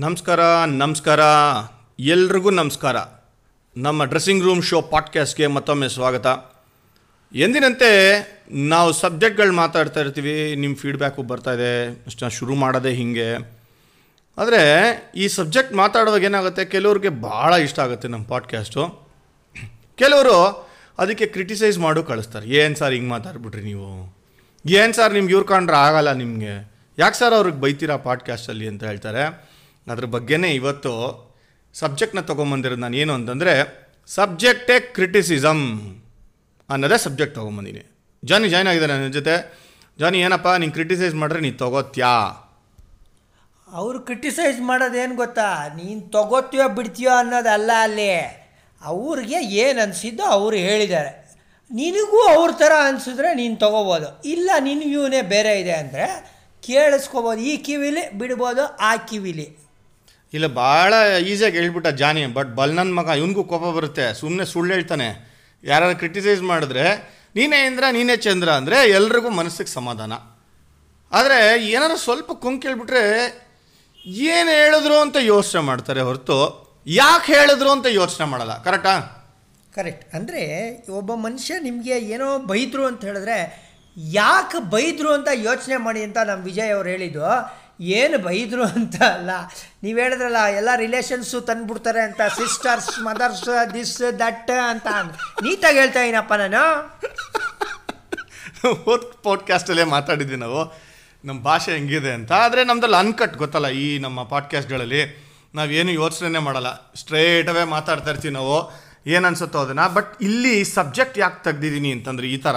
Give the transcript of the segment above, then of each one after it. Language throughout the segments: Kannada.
ನಮಸ್ಕಾರ ನಮಸ್ಕಾರ. ಎಲ್ರಿಗೂ ನಮಸ್ಕಾರ. ನಮ್ಮ ಡ್ರೆಸ್ಸಿಂಗ್ ರೂಮ್ ಶೋ ಪಾಡ್ಕಾಸ್ಟ್ಗೆ ಮತ್ತೊಮ್ಮೆ ಸ್ವಾಗತ. ಎಂದಿನಂತೆ ನಾವು ಸಬ್ಜೆಕ್ಟ್ಗಳು ಮಾತಾಡ್ತಾ ಇರ್ತೀವಿ ನಿಮ್ಮ ಫೀಡ್ಬ್ಯಾಕು ಬರ್ತಾ ಇದೆ, ಅಷ್ಟು, ಶುರು ಮಾಡೋದೇ ಹೀಗೆ. ಆದರೆ, ಈ ಸಬ್ಜೆಕ್ಟ್ ಮಾತಾಡುವಾಗ ಏನಾಗುತ್ತೆ, ಕೆಲವ್ರಿಗೆ ಭಾಳ ಇಷ್ಟ ಆಗುತ್ತೆ ನಮ್ಮ ಪಾಡ್ಕ್ಯಾಸ್ಟು. ಕೆಲವರು ಅದಕ್ಕೆ ಕ್ರಿಟಿಸೈಸ್ ಮಾಡು ಕಳಿಸ್ತಾರೆ, ಏನು ಸರ್ ಹಿಂಗೆ ಮಾತಾಡ್ಬಿಟ್ರಿ ನೀವು? ಏನು ಸರ್ ನಿಮ್ಗೆ ಇವ್ರು ಕಂಡ್ರೆ ಆಗಲ್ಲ ನಿಮಗೆ? ಯಾಕೆ ಸರ್ ಅವ್ರಿಗೆ ಬೈತೀರಾ ಪಾಡ್ಕ್ಯಾಸ್ಟಲ್ಲಿ? ಅಂತ ಹೇಳ್ತಾರೆ. ಅದ್ರ ಬಗ್ಗೆನೇ ಇವತ್ತು ಸಬ್ಜೆಕ್ಟ್ನ ತೊಗೊಂಬಂದಿರೋದು ನಾನು ಏನು ಅಂತಂದರೆ ಸಬ್ಜೆಕ್ಟೇ ಕ್ರಿಟಿಸಿಸಮ್ ಅನ್ನೋದೇ ಸಬ್ಜೆಕ್ಟ್ ತೊಗೊಂಬಂದಿನಿ. ಜಾನಿ ಜಾಯ್ನ್ ಆಗಿದ್ದಾರೆ ನನ್ನ ಜೊತೆ. ಜಾನಿ ಏನಪ್ಪ, ನೀನು ಕ್ರಿಟಿಸೈಸ್ ಮಾಡಿದ್ರೆ ನೀನು ತೊಗೋತ್ಯಾ? ಅವರು ಕ್ರಿಟಿಸೈಸ್ ಮಾಡೋದೇನು ಗೊತ್ತಾ? ನೀನು ತೊಗೋತೀಯೋ ಬಿಡ್ತೀಯೋ ಅನ್ನೋದಲ್ಲ ಅಲ್ಲಿ. ಅವ್ರಿಗೆ ಏನು ಅನಿಸಿದ್ದೋ ಅವರು ಹೇಳಿದ್ದಾರೆ. ನಿನಗೂ ಅವ್ರ ಥರ ಅನಿಸಿದ್ರೆ ನೀನು ತೊಗೋಬೋದು. ಇಲ್ಲ ನಿನ್ನ ವ್ಯೂನೇ ಬೇರೆ ಇದೆ ಅಂದರೆ ಕೇಳಿಸ್ಕೋಬೋದು. ಈ ಕಿವಿಲಿ ಬಿಡ್ಬೋದು, ಆ ಕಿವಿಲಿ. ಇಲ್ಲ ಭಾಳ ಈಸಿಯಾಗಿ ಹೇಳ್ಬಿಟ್ಟ ಜಾನಿ ಬಟ್ ಬಲ್ ನನ್ನ ಮಗ, ಇವನಿಗೂ ಕೋಪ ಬರುತ್ತೆ. ಸುಮ್ಮನೆ ಸುಳ್ಳು ಹೇಳ್ತಾನೆ. ಯಾರು ಕ್ರಿಟಿಸೈಸ್ ಮಾಡಿದ್ರೆ, ನೀನೇ ಇಂದ್ರ, ನೀನೇ ಚಂದ್ರ ಅಂದರೆ ಎಲ್ರಿಗೂ ಮನಸ್ಸಿಗೆ ಸಮಾಧಾನ. ಆದರೆ ಏನಾರು ಸ್ವಲ್ಪ ಕುಂಕ್ ಹೇಳ್ಬಿಟ್ರೆ, ಏನು ಹೇಳಿದ್ರು ಅಂತ ಯೋಚನೆ ಮಾಡ್ತಾರೆ ಹೊರತು, ಯಾಕೆ ಹೇಳಿದ್ರು ಅಂತ ಯೋಚನೆ ಮಾಡಲ್ಲ. ಕರೆಕ್ಟಾ ಕರೆಕ್ಟ್ ಅಂದರೆ ಒಬ್ಬ ಮನುಷ್ಯ ನಿಮಗೆ ಏನೋ ಬೈದರು ಅಂತ ಹೇಳಿದ್ರೆ, ಯಾಕೆ ಬೈದರು ಅಂತ ಯೋಚನೆ ಮಾಡಿ ಅಂತ ನಮ್ಮ ವಿಜಯ್ ಅವ್ರು ಹೇಳಿದ್ದು ಏನು ಬೈದರು ಅಂತ ಅಲ್ಲ. ನೀವು ಹೇಳಿದ್ರಲ್ಲ, ಎಲ್ಲ ರಿಲೇಷನ್ಸು ತಂದುಬಿಡ್ತಾರೆ ಅಂತ ಸಿಸ್ಟರ್ಸ್ ಮದರ್ಸ್ ದಿಸ್ ದಟ್ ಅಂತ ನೀಟಾಗಿ ಹೇಳ್ತಾ ಏನಪ್ಪ ನಾನು. ಪಾಡ್ಕಾಸ್ಟಲ್ಲೇ ಮಾತಾಡಿದ್ವಿ ನಾವು. ನಮ್ಮ ಭಾಷೆ ಹೆಂಗಿದೆ ಅಂತ. ಆದರೆ ನಮ್ದಲ್ಲಿ ಅನ್ಕಟ್ ಗೊತ್ತಲ್ಲ ಈ ನಮ್ಮ ಪಾಡ್ಕಾಸ್ಟ್ಗಳಲ್ಲಿ ನಾವೇನು ಯೋಚನೆ ಮಾಡಲ್ಲ. ಸ್ಟ್ರೇಟವೇ ಮಾತಾಡ್ತಾ ಇರ್ತೀವಿ ನಾವು. ಏನು ಅನ್ಸುತ್ತೋ ಅದನ್ನು. ಬಟ್ ಇಲ್ಲಿ ಸಬ್ಜೆಕ್ಟ್ ಯಾಕೆ ತೆಗ್ದಿದ್ದೀನಿ ಅಂತಂದರೆ ಈ ಥರ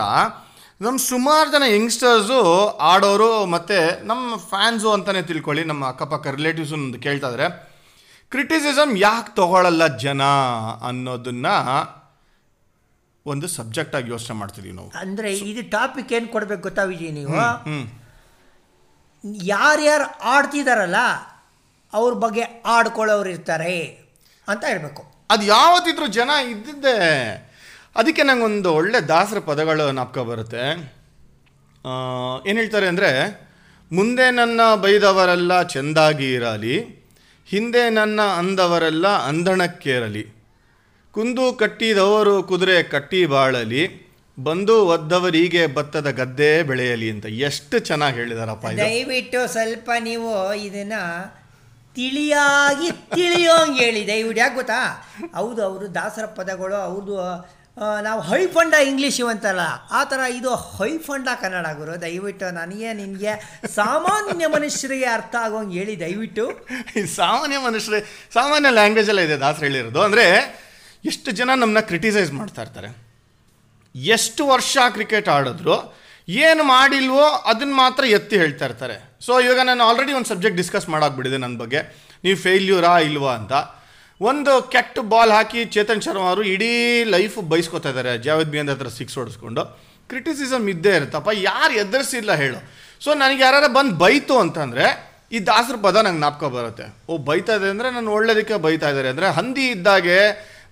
ನಮ್ಮ ಸುಮಾರು ಜನ ಯಂಗ್ಸ್ಟರ್ಸು ಆಡೋರು ಮತ್ತು ನಮ್ಮ ಫ್ಯಾನ್ಸು ಅಂತಲೇ ತಿಳ್ಕೊಳ್ಳಿ ನಮ್ಮ ಅಕ್ಕಪಕ್ಕ ರಿಲೇಟಿವ್ಸು ಒಂದು ಕೇಳ್ತಾ ಇದ್ದಾರೆ ಕ್ರಿಟಿಸಿಸಮ್ ಯಾಕೆ ತಗೊಳ್ಳಲ್ಲ ಜನ? ಅನ್ನೋದನ್ನ ಒಂದು ಸಬ್ಜೆಕ್ಟ್ ಆಗಿ ಯೋಚನೆ ಮಾಡ್ತಿದ್ದೀವಿ ನಾವು. ಅಂದರೆ ಇದು ಟಾಪಿಕ್ ಏನು ಕೊಡ್ಬೇಕು ಗೊತ್ತಾ ವಿಜಯ್ ನೀವು? ಯಾರ್ಯಾರು ಆಡ್ತಿದಾರಲ್ಲ ಅವ್ರ ಬಗ್ಗೆ ಆಡ್ಕೊಳ್ಳೋರು ಇರ್ತಾರೆ ಅಂತ ಹೇಳಬೇಕು. ಅದು ಯಾವತ್ತಿದ್ರು ಜನ ಇದ್ದಿದ್ದೆ ಅದಕ್ಕೆ ನಂಗೊಂದು ಒಳ್ಳೆ ದಾಸರ ಪದಗಳು ನಾಪ್ಕ ಬರುತ್ತೆ. ಏನು ಹೇಳ್ತಾರೆ ಅಂದರೆ, ಮುಂದೆ ನನ್ನ ಬೈದವರೆಲ್ಲ ಚೆಂದಾಗಿ ಇರಲಿ, ಹಿಂದೆ ನನ್ನ ಅಂದವರೆಲ್ಲ ಅಂದಣಕ್ಕೇರಲಿ, ಕುಂದು ಕಟ್ಟಿದವರು ಕುದುರೆ ಕಟ್ಟಿ ಬಾಳಲಿ, ಬಂದು ಒದ್ದವರಿಗೆ ಭತ್ತದ ಗದ್ದೆ ಬೆಳೆಯಲಿ ಅಂತ ಎಷ್ಟು ಚೆನ್ನಾಗಿ ಹೇಳಿದಾರಪ್ಪ ದಯವಿಟ್ಟು ಸ್ವಲ್ಪ ನೀವು ಇದನ್ನ ತಿಳಿಯಾಗಿ ತಿಳಿಯೋಂಗೆ ಹೇಳಿ, ದಯವಿಟ್ಟು, ಯಾಕೆ ಗೊತ್ತಾ? ಹೌದು, ಅವರು ದಾಸರ ಪದಗಳು ಅವ್ರದ್ದು ಆ, ಹೈ ಹೈಫಂಡ ಇಂಗ್ಲೀಷ್ ಇವಂತಲ್ಲ ಆ ಥರ ಇದು ಹೈ ಫಂಡ ಕನ್ನಡ ಗುರು. ದಯವಿಟ್ಟು ನನಗೆ ನಿನಗೆ ಸಾಮಾನ್ಯ ಮನುಷ್ಯರಿಗೆ ಅರ್ಥ ಆಗೋಂಗೆ ಹೇಳಿ ದಯವಿಟ್ಟು. ಸಾಮಾನ್ಯ ಮನುಷ್ಯರೇ ಸಾಮಾನ್ಯ ಲ್ಯಾಂಗ್ವೇಜಲ್ಲ ಇದೆ ದಾಸರು ಹೇಳಿರೋದು. ಅಂದರೆ ಎಷ್ಟು ಜನ ನಮ್ಮನ್ನ ಕ್ರಿಟಿಸೈಸ್ ಮಾಡ್ತಾ ಇರ್ತಾರೆ. ಎಷ್ಟು ವರ್ಷ ಕ್ರಿಕೆಟ್ ಆಡಿದ್ರು ಏನು ಮಾಡಿಲ್ವೋ ಅದನ್ನು ಮಾತ್ರ ಎತ್ತಿ ಹೇಳ್ತಾ ಇರ್ತಾರೆ. ಸೊ ಇವಾಗ ನಾನು ಆಲ್ರೆಡಿ ಒಂದು ಸಬ್ಜೆಕ್ಟ್ ಡಿಸ್ಕಸ್ ಮಾಡಾಕ್ಬಿಟ್ಟಿದೆ ನನ್ನ ಬಗ್ಗೆ. ನೀವು ಫೇಲ್ಯೂರಾ ಇಲ್ವಾ ಅಂತ. ಒಂದು ಕೆಟ್ಟ ಬಾಲ್ ಹಾಕಿ ಚೇತನ್ ಶರ್ಮಾ ಅವರು ಇಡೀ ಲೈಫ್ ಬೈಸ್ಕೊತಾ ಇದ್ದಾರೆ. ಜಾವೇದ್ ಬಿಯಂದ್ ಹತ್ರ ಸಿಕ್ಸ್ ಹೊಡಿಸ್ಕೊಂಡು. ಕ್ರಿಟಿಸಿಸಮ್ ಇದ್ದೇ ಇರುತ್ತಪ್ಪ, ಯಾರು ಎದುರಿಸಿಲ್ಲ ಹೇಳು. ಸೊ ನನಗೆ ಯಾರು ಬಂದು ಬೈತು ಅಂತಂದರೆ, ಈ ದಾಸರ ಪದ ನಂಗೆ ನಾಪ್ಕೊ ಬರುತ್ತೆ. ಓ, ಬೈತಾ ಇದೆ ಅಂದರೆ ನಾನು ಒಳ್ಳೇದಕ್ಕೆ ಬೈತಾ ಇದ್ದಾರೆ ಅಂದರೆ ಹಂದಿ ಇದ್ದಾಗೆ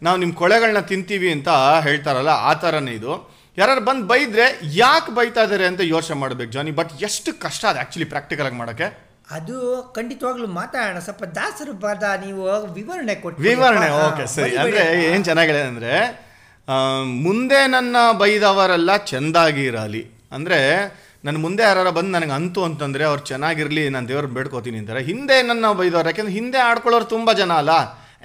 ನಾವು ನಿಮ್ಮ ಕೊಳೆಗಳನ್ನ ತಿಂತೀವಿ ಅಂತ ಹೇಳ್ತಾರಲ್ಲ, ಆ ಥರನೇ ಇದು. ಯಾರು ಬಂದು ಬೈದರೆ ಯಾಕೆ ಬೈತಾ ಇದ್ದಾರೆ ಅಂತ ಯೋಚನೆ ಮಾಡಬೇಕು, ಜಾನಿ? ಬಟ್ ಎಷ್ಟು ಕಷ್ಟ ಅದು ಆ್ಯಕ್ಚುಲಿ ಪ್ರಾಕ್ಟಿಕಲಾಗಿ ಮಾಡೋಕ್ಕೆ. ಅದು ಖಂಡಿತವಾಗ್ಲೂ ಮಾತಾಡೋಣ. ಸ್ವಲ್ಪ ದಾಸರು ಪದ ನೀವು ವಿವರಣೆ ಕೊಟ್ಟು ವಿವರಣೆ ಓಕೆ ಸರಿ. ಅಂದರೆ ಏನು ಚೆನ್ನಾಗಿದೆ ಅಂದರೆ ಮುಂದೆ ನನ್ನ ಬೈದವರೆಲ್ಲ ಚೆಂದಾಗಿ ಇರಲಿ ಅಂದರೆ ನನ್ನ ಮುಂದೆ ಯಾರು ಬಂದು ನನಗೆ ಅಂತು ಅಂತಂದರೆ ಅವ್ರು ಚೆನ್ನಾಗಿರಲಿ ನಾನು ದೇವ್ರ ಬೇಡ್ಕೋತೀನಿ ಅಂತಾರೆ. ಹಿಂದೆ ನನ್ನ ಬೈದವ್ರು ಯಾಕೆಂದ್ರೆ ಹಿಂದೆ ಆಡ್ಕೊಳ್ಳೋರು ತುಂಬ ಜನ ಅಲ್ಲ.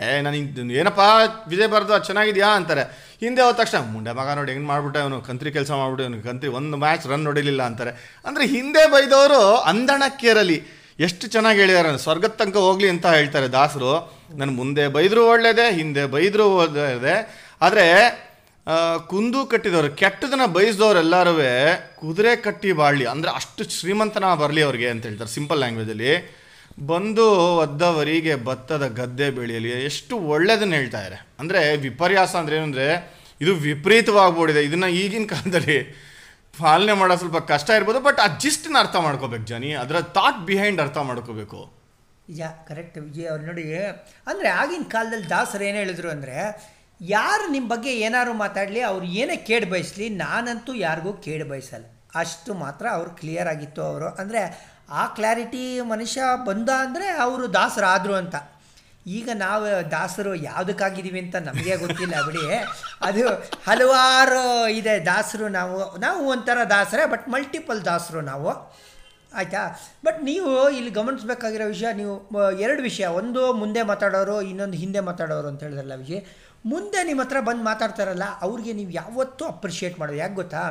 ಏ ನನಗೆ ಏನಪ್ಪ ವಿಜಯ್ ಬರ್ದು ಅದು ಚೆನ್ನಾಗಿದ್ಯಾ ಅಂತಾರೆ. ಹಿಂದೆ ಹೋದ ತಕ್ಷಣ ಮುಂಡೆ ಮಗ ನೋಡಿ ಹೆಂಗೆ ಮಾಡ್ಬಿಟ್ಟೆ ಅವನು ಕಂತ್ರಿ ಕೆಲಸ ಮಾಡ್ಬಿಟ್ಟು ಅವನು ಕಂತ್ರಿ ಒಂದು ಮ್ಯಾಚ್ ರನ್ ಹೊಡಿಲಿಲ್ಲ ಅಂತಾರೆ. ಅಂದರೆ ಹಿಂದೆ ಬೈದವರು ಅಂದಣಕ್ಕೇರಲಿ. ಎಷ್ಟು ಚೆನ್ನಾಗಿ ಹೇಳಿದಾರೆ ಸ್ವರ್ಗದ ತನಕ ಹೋಗ್ಲಿ ಅಂತ ಹೇಳ್ತಾರೆ ದಾಸರು. ನನ್ನ ಮುಂದೆ ಬೈದರೂ ಒಳ್ಳೆಯದೆ ಹಿಂದೆ ಬೈದರೂ ಒಳ್ಳೆಯದೆ ಆದರೆ ಕುಂದು ಕಟ್ಟಿದವರು, ಕೆಟ್ಟದನ್ನ ಬಯಸಿದವ್ರು ಎಲ್ಲರೂ ಕುದುರೆ ಕಟ್ಟಿ ಬಾಳ್ಲಿ. ಅಂದರೆ ಅಷ್ಟು ಶ್ರೀಮಂತನ ಬರಲಿ ಅವ್ರಿಗೆ ಅಂತ ಹೇಳ್ತಾರೆ ಸಿಂಪಲ್ ಲ್ಯಾಂಗ್ವೇಜಲ್ಲಿ ಬಂದು ಒದ್ದವರಿಗೆ ಭತ್ತದ ಗದ್ದೆ ಬೆಳೆಯಲಿ, ಎಷ್ಟು ಒಳ್ಳೇದನ್ನ ಹೇಳ್ತಾ ಇದ್ದಾರೆ ಅಂದರೆ ವಿಪರ್ಯಾಸ ಅಂದ್ರೆ ಏನು ಇದು ವಿಪರೀತವಾಗ್ಬಿಟ್ಟಿದೆ. ಇದನ್ನು ಈಗಿನ ಕಾಲದಲ್ಲಿ ಪಾಲನೆ ಮಾಡೋ ಸ್ವಲ್ಪ ಕಷ್ಟ ಇರ್ಬೋದು ಬಟ್ ಆ ಜಿಸ್ಟ್ನ ಅರ್ಥ ಮಾಡ್ಕೋಬೇಕು ಜನಿ. ಅದರ ಥಾಟ್ ಬಿಹೈಂಡ್ ಅರ್ಥ ಮಾಡ್ಕೋಬೇಕು. ನಿಜ ಕರೆಕ್ಟ್ ವಿಜಯ್ ಅವ್ರು ನೋಡಿ, ಅಂದರೆ ಆಗಿನ ಕಾಲದಲ್ಲಿ ದಾಸರು ಏನು ಹೇಳಿದ್ರು ಅಂದರೆ, ಯಾರು ನಿಮ್ಮ ಬಗ್ಗೆ ಏನಾದ್ರು ಮಾತಾಡಲಿ, ಅವ್ರು ಏನೇ ಕೇಡು ಬಯಸಲಿ, ನಾನಂತೂ ಯಾರಿಗೂ ಕೇಡು ಬಯಸಲ್ಲ. ಅಷ್ಟು ಮಾತ್ರ ಅವ್ರು ಕ್ಲಿಯರ್ ಆಗಿತ್ತು ಅವರು. ಅಂದರೆ ಆ ಕ್ಲಾರಿಟಿ ಮನುಷ್ಯ ಬಂದ ಅಂದರೆ ಅವರು ದಾಸರಾದರು ಅಂತ. ಈಗ ನಾವು ದಾಸರು ಯಾವುದಕ್ಕಾಗಿದ್ದೀವಿ ಅಂತ ನಮಗೆ ಗೊತ್ತಿಲ್ಲ ಬಿಡಿ. ಅದು ಹಲವಾರು ಇದೆ ದಾಸರು ನಾವು ನಾವು ಒಂಥರ ದಾಸರೇ ಬಟ್ ಮಲ್ಟಿಪಲ್ ದಾಸರು ನಾವು. ಆಯಿತಾ? ಬಟ್ ನೀವು ಇಲ್ಲಿ ಗಮನಿಸಬೇಕಾಗಿರೋ ವಿಷಯ, ನೀವು ಎರಡು ವಿಷಯ. ಒಂದು ಮುಂದೆ ಮಾತಾಡೋರು, ಇನ್ನೊಂದು ಹಿಂದೆ ಮಾತಾಡೋರು ಅಂತ ಹೇಳಿದ್ರಲ್ಲ ವಿಜಯ್. ಮುಂದೆ ನಿಮ್ಮ ಹತ್ರ ಬಂದು ಮಾತಾಡ್ತಾರಲ್ಲ, ಅವ್ರಿಗೆ ನೀವು ಯಾವತ್ತೂ ಅಪ್ರಿಷಿಯೇಟ್ ಮಾಡೋದು. ಯಾಕೆ ಗೊತ್ತಾ?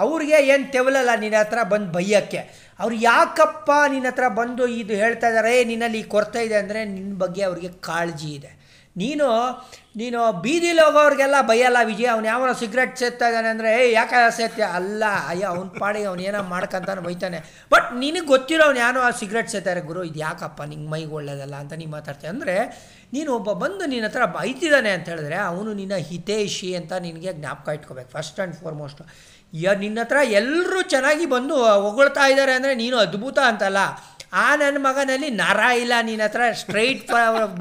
ಅವ್ರಿಗೆ ಏನು ತೆವಲಲ್ಲ ನಿನ್ನ ಹತ್ರ ಬಂದು ಬೈಯೋಕ್ಕೆ. ಅವ್ರು ಯಾಕಪ್ಪ ನಿನ್ನ ಹತ್ರ ಬಂದು ಇದು ಹೇಳ್ತಾ ಇದ್ದಾರೆ "ಏ, ನಿನ್ನಲ್ಲಿ ಕೊರತೆ ಇದೆ ಅಂದರೆ ನಿನ್ನ ಬಗ್ಗೆ ಅವರಿಗೆ ಕಾಳಜಿ ಇದೆ. ನೀನು ನೀನು ಬೀದಿಲಿ ಹೋಗೋರಿಗೆಲ್ಲ ಬೈಯಲ್ಲ ವಿಜಯ್, ಅವ್ನು ಯಾವ ಸಿಗ್ರೆಟ್ ಇದ್ದಾನೆ ಅಂದರೆ ಏ ಯಾಕೆ ಸೇತ್ಯ ಅಲ್ಲ, ಅಯ್ಯೋ, ಅವ್ನ ಪಾಡಿಗೆ ಅವ್ನು ಏನೋ ಮಾಡ್ಕಂತಾನೆ ಬೈತಾನೆ. ಬಟ್ ನಿನಗೆ ಗೊತ್ತಿರೋ ಅವ್ನು ಯಾರೋ ಆ ಸಿಗ್ರೆಟ್ ಸೇತಾರೆ ಗುರು, ಇದು ಯಾಕಪ್ಪ ನಿಂಗೆ ಮೈಗೆ ಒಳ್ಳೇದಲ್ಲ? ಅಂತ ನೀನು ಮಾತಾಡ್ತೀಯ. ಅಂದರೆ ನೀನು ಒಬ್ಬ ಬಂದು ನಿನ್ನ ಹತ್ರ ಬೈತಿದ್ದಾನೆ ಅಂತ ಹೇಳಿದ್ರೆ, ಅವನು ನಿನ್ನ ಹಿತೇಶಿ ಅಂತ ನಿನಗೆ ಜ್ಞಾಪಕ ಇಟ್ಕೋಬೇಕು ಫಸ್ಟ್ ಆ್ಯಂಡ್ ಫಾರ್ಮೋಸ್ಟ್ ಯ, ನಿನ್ನ ಹತ್ರ ಎಲ್ಲರೂ ಚೆನ್ನಾಗಿ ಬಂದು ಹೊಗಳ್ತಾ ಇದ್ದಾರೆ ಅಂದರೆ ನೀನು ಅದ್ಭುತ ಅಂತಲ್ಲ. ಆ ನನ್ನ ಮಗನಲ್ಲಿ ನರ ಇಲ್ಲ ನಿನ್ನ ಹತ್ರ ಸ್ಟ್ರೈಟ್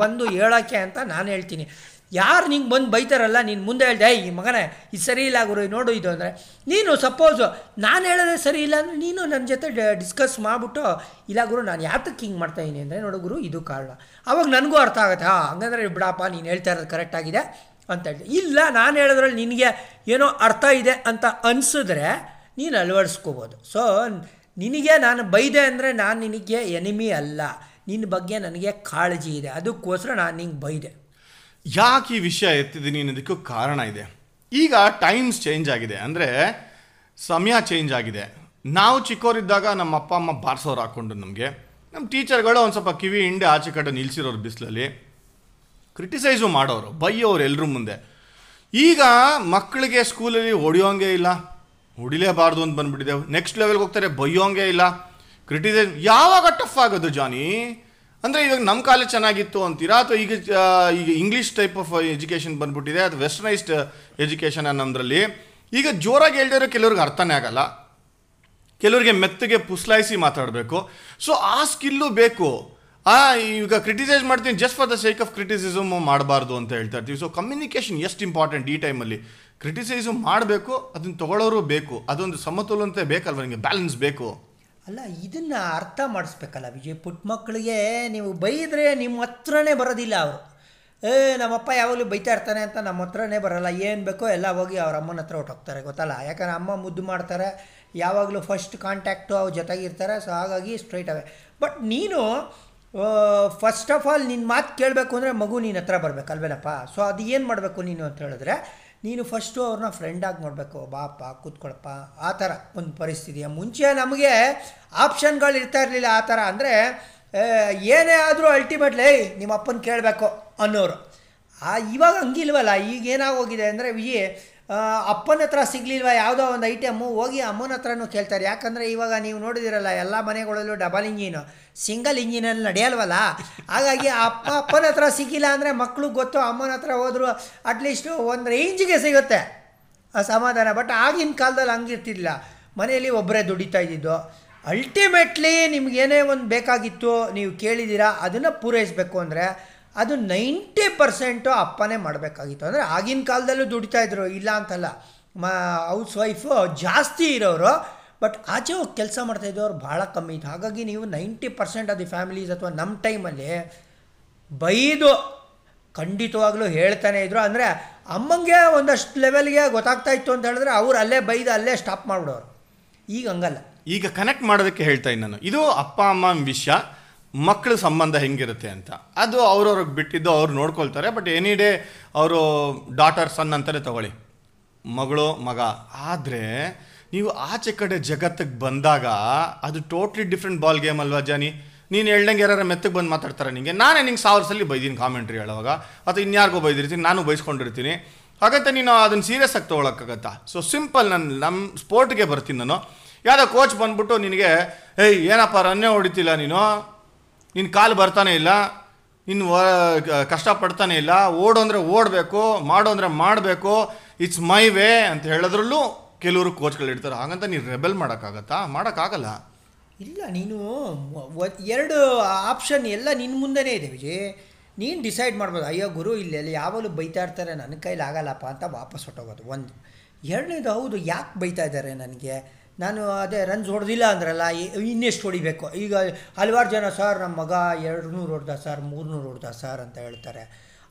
ಬಂದು ಹೇಳೋಕ್ಕೆ ಅಂತ ನಾನು ಹೇಳ್ತೀನಿ. ಯಾರು ನಿಂಗೆ ಬಂದು ಬೈತಾರಲ್ಲ ನೀನು ಮುಂದೆ ಹೇಳ್ದೆ "ಏಯ್, ಈ ಮಗನೇ ಇದು ಸರಿ ಇಲ್ಲ ಗುರು ನೋಡು ಇದು ಅಂದರೆ. ನೀನು ಸಪೋಸು ನಾನು ಹೇಳೋದೇ ಸರಿ ಇಲ್ಲ ಅಂದರೆ ನೀನು ನನ್ನ ಜೊತೆ ಡಿಸ್ಕಸ್ ಮಾಡಿಬಿಟ್ಟು ಇಲ್ಲ ಗುರು ನಾನು ಯಾತಕ್ಕೆ ಹಿಂಗೆ ಮಾಡ್ತಾಯಿದ್ದೀನಿ ಅಂದರೆ ನೋಡು ಗುರು ಇದು ಕಾರಣ. ಅವಾಗ ನನಗೂ ಅರ್ಥ ಆಗುತ್ತೆ ಹಾಂ ಹಂಗಂದ್ರೆ ಬಿಡಪ್ಪ ನೀನು ಹೇಳ್ತಾ ಇರೋದು ಕರೆಕ್ಟಾಗಿದೆ ಅಂತ ಹೇಳಿ ಇಲ್ಲ ನಾನು ಹೇಳೋದ್ರಲ್ಲಿ ನಿನಗೆ ಏನೋ ಅರ್ಥ ಇದೆ ಅಂತ ಅನಿಸಿದ್ರೆ ನೀನು ಅಳವಡಿಸ್ಕೋಬೋದು. ಸೊ ನಿನಗೆ ನಾನು ಬೈದೆ ಅಂದರೆ ನಾನು ನಿನಗೆ ಎನಿಮಿ ಅಲ್ಲ. ನಿನ್ನ ಬಗ್ಗೆ ನನಗೆ ಕಾಳಜಿ ಇದೆ. ಅದಕ್ಕೋಸ್ಕರ ನಾನು ನಿಂಗೆ ಬೈದೆ. ಯಾಕೆ ಈ ವಿಷಯ ಎತ್ತಿದ್ದೀನಿ ಅನ್ನೋದಕ್ಕೂ ಕಾರಣ ಇದೆ. ಈಗ ಟೈಮ್ಸ್ ಚೇಂಜ್ ಆಗಿದೆ. ಅಂದರೆ ಸಮಯ ಚೇಂಜ್ ಆಗಿದೆ. ನಾವು ಚಿಕ್ಕವರಿದ್ದಾಗ ನಮ್ಮ ಅಪ್ಪ, ಅಮ್ಮ ಬಾರಿಸೋರು ಹಾಕ್ಕೊಂಡು ನಮಗೆ. ನಮ್ಮ ಟೀಚರ್ಗಳು ಒಂದು ಸ್ವಲ್ಪ ಕಿವಿ ಹಿಂಡೆ ಆಚೆ ಕಡೆ ನಿಲ್ಲಿಸಿರೋರು ಬಿಸಿಲಲ್ಲಿ. ಕ್ರಿಟಿಸೈಸು ಮಾಡೋರು, ಬೈಯೋರು ಎಲ್ಲರೂ ಮುಂದೆ. ಈಗ ಮಕ್ಕಳಿಗೆ ಸ್ಕೂಲಲ್ಲಿ ಹೊಡೆಯೋಂಗೆ ಇಲ್ಲ. ಹೊಡಿಲೇಬಾರ್ದು ಅಂತ ಬಂದ್ಬಿಟ್ಟಿದೆ. ನೆಕ್ಸ್ಟ್ ಲೆವೆಲ್ಗೆ ಹೋಗ್ತಾರೆ ಬೈಯೋಂಗೆ ಇಲ್ಲ. ಕ್ರಿಟಿಸೈಸ್ ಯಾವಾಗ ಟಫ್ ಆಗೋದು ಜಾನಿ? ಅಂದರೆ ಇವಾಗ ನಮ್ಮ ಕಾಲೇಜ್ ಚೆನ್ನಾಗಿತ್ತು ಅಂತೀರಾ? ಅಥವಾ ಈಗ ಈಗ ಇಂಗ್ಲೀಷ್ ಟೈಪ್ ಆಫ್ ಎಜುಕೇಷನ್ ಬಂದ್ಬಿಟ್ಟಿದೆ ಅದು ವೆಸ್ಟರ್ನೈಸ್ಡ್ ಎಜುಕೇಷನ್ ಅನ್ನೋದ್ರಲ್ಲಿ ಈಗ ಜೋರಾಗಿ ಹೇಳ್ದಿರೋ ಕೆಲವ್ರಿಗೆ ಅರ್ಥನೇ ಆಗಲ್ಲ. ಕೆಲವರಿಗೆ ಮೆತ್ತಗೆ ಪುಸ್ಲಾಯಿಸಿ ಮಾತಾಡಬೇಕು. ಸೊ ಆ ಸ್ಕಿಲ್ಲು ಬೇಕು. ಆ, ಈಗ ಕ್ರಿಟಿಸೈಸ್ ಮಾಡ್ತೀನಿ just for the sake of criticism ಮಾಡಬಾರ್ದು ಅಂತ ಹೇಳ್ತಾ ಇರ್ತೀವಿ. ಸೊ ಕಮ್ಯುನಿಕೇಷನ್ ಎಷ್ಟು ಇಂಪಾರ್ಟೆಂಟ್ ಈ ಟೈಮಲ್ಲಿ ಕ್ರಿಟಿಸೈಸು ಮಾಡಬೇಕು, ಅದನ್ನು ತಗೊಳ್ಳೋರು ಬೇಕು. ಅದೊಂದು ಸಮತೋಲನತೆ ಬೇಕಲ್ವ ನಿಮಗೆ? ಬ್ಯಾಲೆನ್ಸ್ ಬೇಕು. ಅಲ್ಲ, ಇದನ್ನು ಅರ್ಥ ಮಾಡಿಸ್ಬೇಕಲ್ಲ ವಿಜಯ್. ಪುಟ್ಟ ಮಕ್ಕಳಿಗೆ ನೀವು ಬೈದರೆ ನಿಮ್ಮ ಹತ್ರನೇ ಬರೋದಿಲ್ಲ ಅವರು. ಏ, ನಮ್ಮಪ್ಪ ಯಾವಾಗಲೂ ಬೈತಾ ಇರ್ತಾನೆ ಅಂತ ನಮ್ಮ ಹತ್ರನೇ ಬರೋಲ್ಲ. ಏನು ಬೇಕೋ ಎಲ್ಲ ಹೋಗಿ ಅವ್ರ ಅಮ್ಮನ ಹತ್ರ ಹೊಟ್ಟೋಗ್ತಾರೆ ಗೊತ್ತಲ್ಲ? ಯಾಕಂದ್ರೆ ಅಮ್ಮ ಮುದ್ದು ಮಾಡ್ತಾರೆ, ಯಾವಾಗಲೂ ಫಸ್ಟ್ ಕಾಂಟ್ಯಾಕ್ಟು ಅವ್ರ ಜೊತೆಗಿರ್ತಾರೆ ಸೊ ಹಾಗಾಗಿ ಸ್ಟ್ರೈಟ್ ಅವೆ ಬಟ್ ನೀನು ಫಸ್ಟ್ ಆಫ್ ಆಲ್ ನಿನ್ನ ಮಾತು ಕೇಳಬೇಕು ಅಂದರೆ ಮಗು ನಿನ್ನ ಹತ್ರ ಬರಬೇಕಲ್ವೇನಪ್ಪ? ಸೊ ಅದು ಏನು ಮಾಡಬೇಕು ನೀನು ಅಂತ ಹೇಳಿದ್ರೆ ನೀನು ಫಸ್ಟು ಅವ್ರನ್ನ ಫ್ರೆಂಡಾಗಿ ನೋಡಬೇಕು ಬಾಪ ಕೂತ್ಕೊಳಪ್ಪ. ಆ ಥರ ಒಂದು ಪರಿಸ್ಥಿತಿ ಮುಂಚೆ ನಮಗೆ ಆಪ್ಷನ್ಗಳು ಇರ್ತಾ ಇರಲಿಲ್ಲ ಆ ಥರ ಅಂದರೆ ಏನೇ ಆದರೂ ಅಲ್ಟಿಮೇಟ್ಲಿ ನಿಮ್ಮ ಅಪ್ಪನ ಕೇಳಬೇಕು ಅನ್ನೋರು. ಆ, ಇವಾಗ ಹಂಗಿಲ್ವಲ್ಲ, ಈಗ ಏನಾಗೋಗಿದೆ ಅಂದರೆ ವಿ ಅಪ್ಪನ ಹತ್ರ ಸಿಗಲಿಲ್ವ? ಯಾವುದೋ ಒಂದು ಐಟಮು ಹೋಗಿ ಅಮ್ಮನ ಹತ್ರನೂ ಕೇಳ್ತಾರೆ. ಯಾಕಂದರೆ ಇವಾಗ ನೀವು ನೋಡಿದಿರಲ್ಲ, ಎಲ್ಲ ಮನೆಗಳಲ್ಲೂ ಡಬಲ್ ಇಂಜಿನು ಸಿಂಗಲ್ ಇಂಜಿನಲ್ಲಿ ನಡೆಯಲ್ವಲ್ಲ? ಹಾಗಾಗಿ ಅಪ್ಪ, ಅಪ್ಪನ ಹತ್ರ ಸಿಕ್ಕಿಲ್ಲ ಅಂದರೆ ಮಕ್ಕಳು ಗೊತ್ತು, ಅಮ್ಮನ ಹತ್ರ ಹೋದರೂ ಅಟ್ಲೀಸ್ಟು ಒಂದು ರೇಂಜಿಗೆ ಸಿಗುತ್ತೆ ಸಮಾಧಾನ. ಬಟ್ ಆಗಿನ ಕಾಲದಲ್ಲಿ ಹಂಗಿರ್ತಿಲ್ಲ ಮನೆಯಲ್ಲಿ ಒಬ್ಬರೇ ದುಡಿತಾ ಇದ್ದಿದ್ದು. ಅಲ್ಟಿಮೇಟ್ಲಿ ನಿಮ್ಗೇನೇ ಒಂದು ಬೇಕಾಗಿತ್ತು, ನೀವು ಕೇಳಿದ್ದೀರಾ ಅದನ್ನು ಪೂರೈಸಬೇಕು ಅಂದರೆ ಅದು ನೈಂಟಿ ಪರ್ಸೆಂಟು ಅಪ್ಪನೇ ಮಾಡಬೇಕಾಗಿತ್ತು. ಅಂದರೆ ಆಗಿನ ಕಾಲದಲ್ಲೂ ದುಡಿತಾ ಇದ್ರು, ಇಲ್ಲ ಅಂತಲ್ಲ. ಮ, ಹೌಸ್ ವೈಫು ಜಾಸ್ತಿ ಇರೋರು, ಬಟ್ ಆಚೆ ಹೋಗಿ ಕೆಲಸ ಮಾಡ್ತಾಯಿದ್ದವ್ರು ಭಾಳ ಕಮ್ಮಿ ಇತ್ತು. ಹಾಗಾಗಿ ನೀವು ninety percent of the families ಅಥವಾ ನಮ್ಮ ಟೈಮಲ್ಲಿ ಬೈದು ಖಂಡಿತವಾಗ್ಲೂ ಹೇಳ್ತಾನೆ ಇದ್ರು. ಅಂದರೆ ಅಮ್ಮಂಗೆ ಒಂದಷ್ಟು ಲೆವೆಲ್ಗೆ ಗೊತ್ತಾಗ್ತಾ ಇತ್ತು ಅಂತ ಹೇಳಿದ್ರೆ ಅವ್ರು ಅಲ್ಲೇ ಬೈದು ಅಲ್ಲೇ ಸ್ಟಾಪ್ ಮಾಡಿಬಿಡೋರು. ಈಗ ಹಂಗಲ್ಲ. ಈಗ ಕನೆಕ್ಟ್ ಮಾಡೋದಕ್ಕೆ ಹೇಳ್ತಾ ಇದ್ದೀನಿ ನಾನು. ಇದು ಅಪ್ಪ, ಅಮ್ಮ ವಿಷಯ. ಮಕ್ಕಳ ಸಂಬಂಧ ಹೆಂಗಿರುತ್ತೆ ಅಂತ. ಅದು ಅವ್ರವ್ರಿಗೆ ಬಿಟ್ಟಿದ್ದು ಅವ್ರು ನೋಡ್ಕೊಳ್ತಾರೆ ಬಟ್ ಎನಿ ಡೇ ಅವರು ಡಾಟರ್ ಸನ್ ಅಂತಲೇ ತಗೊಳ್ಳಿ. ಮಗಳು, ಮಗ. ಆದರೆ ನೀವು ಆಚೆ ಕಡೆ ಜಗತ್ತಿಗೆ ಬಂದಾಗ ಅದು ಟೋಟ್ಲಿ ಡಿಫ್ರೆಂಟ್ ಬಾಲ್ ಗೇಮ್ ಅಲ್ವಾ ಜಾನಿ? ನೀನು ಹೇಳ್ದಂಗೆ ಯಾರು ಮೆತ್ತಗೆ ಬಂದು ಮಾತಾಡ್ತಾರೆ ನಿಮಗೆ ನಾನೇ ನಿಂಗೆ ಸಾವಿರ ಸಲ ಬೈದೀನಿ ಕಾಮೆಂಟ್ರಿ ಹೇಳುವಾಗ. ಅಥವಾ ಇನ್ಯಾರಿಗೂ ಬೈದಿರ್ತೀನಿ, ನಾನು ಬೈಸ್ಕೊಂಡಿರ್ತೀನಿ. ಹಾಗಂತ ನೀನು ಅದನ್ನು ಸೀರಿಯಸ್ ಆಗಿ ತೊಗೊಳಕ್ಕಾಗತ್ತಾ? ಸೊ ಸಿಂಪಲ್ ನಾನು ನಮ್ಮ ಸ್ಪೋರ್ಟ್ಗೆ ಬರ್ತೀನಿ ನಾನು. ಯಾವುದೋ ಕೋಚ್ ಬಂದ್ಬಿಟ್ಟು ನಿನಗೆ, ಏಯ್, ಏನಪ್ಪ, ರನ್ನೇ ಹೊಡಿತಿಲ್ಲ ನೀನು? ನಿನ್ನ ಕಾಲು ಬರ್ತಾನೆ ಇಲ್ಲ, ನೀನು ಕಷ್ಟಪಡ್ತಾನೆ ಇಲ್ಲ, ಓಡು ಅಂದರೆ ಓಡಬೇಕು, ಮಾಡು ಅಂದರೆ ಮಾಡಬೇಕು ಇಟ್ಸ್ ಮೈ ವೇ ಅಂತ ಹೇಳೋದ್ರಲ್ಲೂ ಕೆಲವರು ಕೋಚ್ಗಳು ಇಡ್ತಾರೆ ಹಾಗಂತ ನೀನು ರೆಬೆಲ್ ಮಾಡೋಕ್ಕಾಗತ್ತಾ? ಮಾಡೋಕ್ಕಾಗಲ್ಲ. ಇಲ್ಲ, ನೀನು ಎರಡು ಆಪ್ಷನ್ ಎಲ್ಲ ನಿನ್ನ ಮುಂದೆನೇ ಇದೆ ವಿಜಯ್. ನೀನು ಡಿಸೈಡ್ ಮಾಡ್ಬೋದು, ಅಯ್ಯೋ ಗುರು, ಇಲ್ಲೆಲ್ಲ ಯಾವಾಗಲೂ ಬೈತಾ ಇರ್ತಾರೆ ನನ್ನ ಕೈಲಿ ಆಗಲ್ಲಪ್ಪ ಅಂತ ವಾಪಸ್ ಹೊಟ್ಟೋಗೋದು ಒಂದು. ಎರಡನೇದು, ಹೌದು, ಯಾಕೆ ಬೈತಾ ಇದ್ದಾರೆ ನನಗೆ? ನಾನು ಅದೇ ರನ್ಸ್ ಹೊಡೆದಿಲ್ಲ ಅಂದ್ರಲ್ಲ ಇನ್ನೆಷ್ಟು ಹೊಡಿಬೇಕು? ಈಗ ಹಲವಾರು ಜನ, ಸರ್ ನಮ್ಮ ಮಗ ಎರಡು ನೂರು ಹೊಡೆದ, ಸರ್, ಮೂರ್ನೂರು ಹೊಡೆದ, ಸರ್, ಅಂತ ಹೇಳ್ತಾರೆ.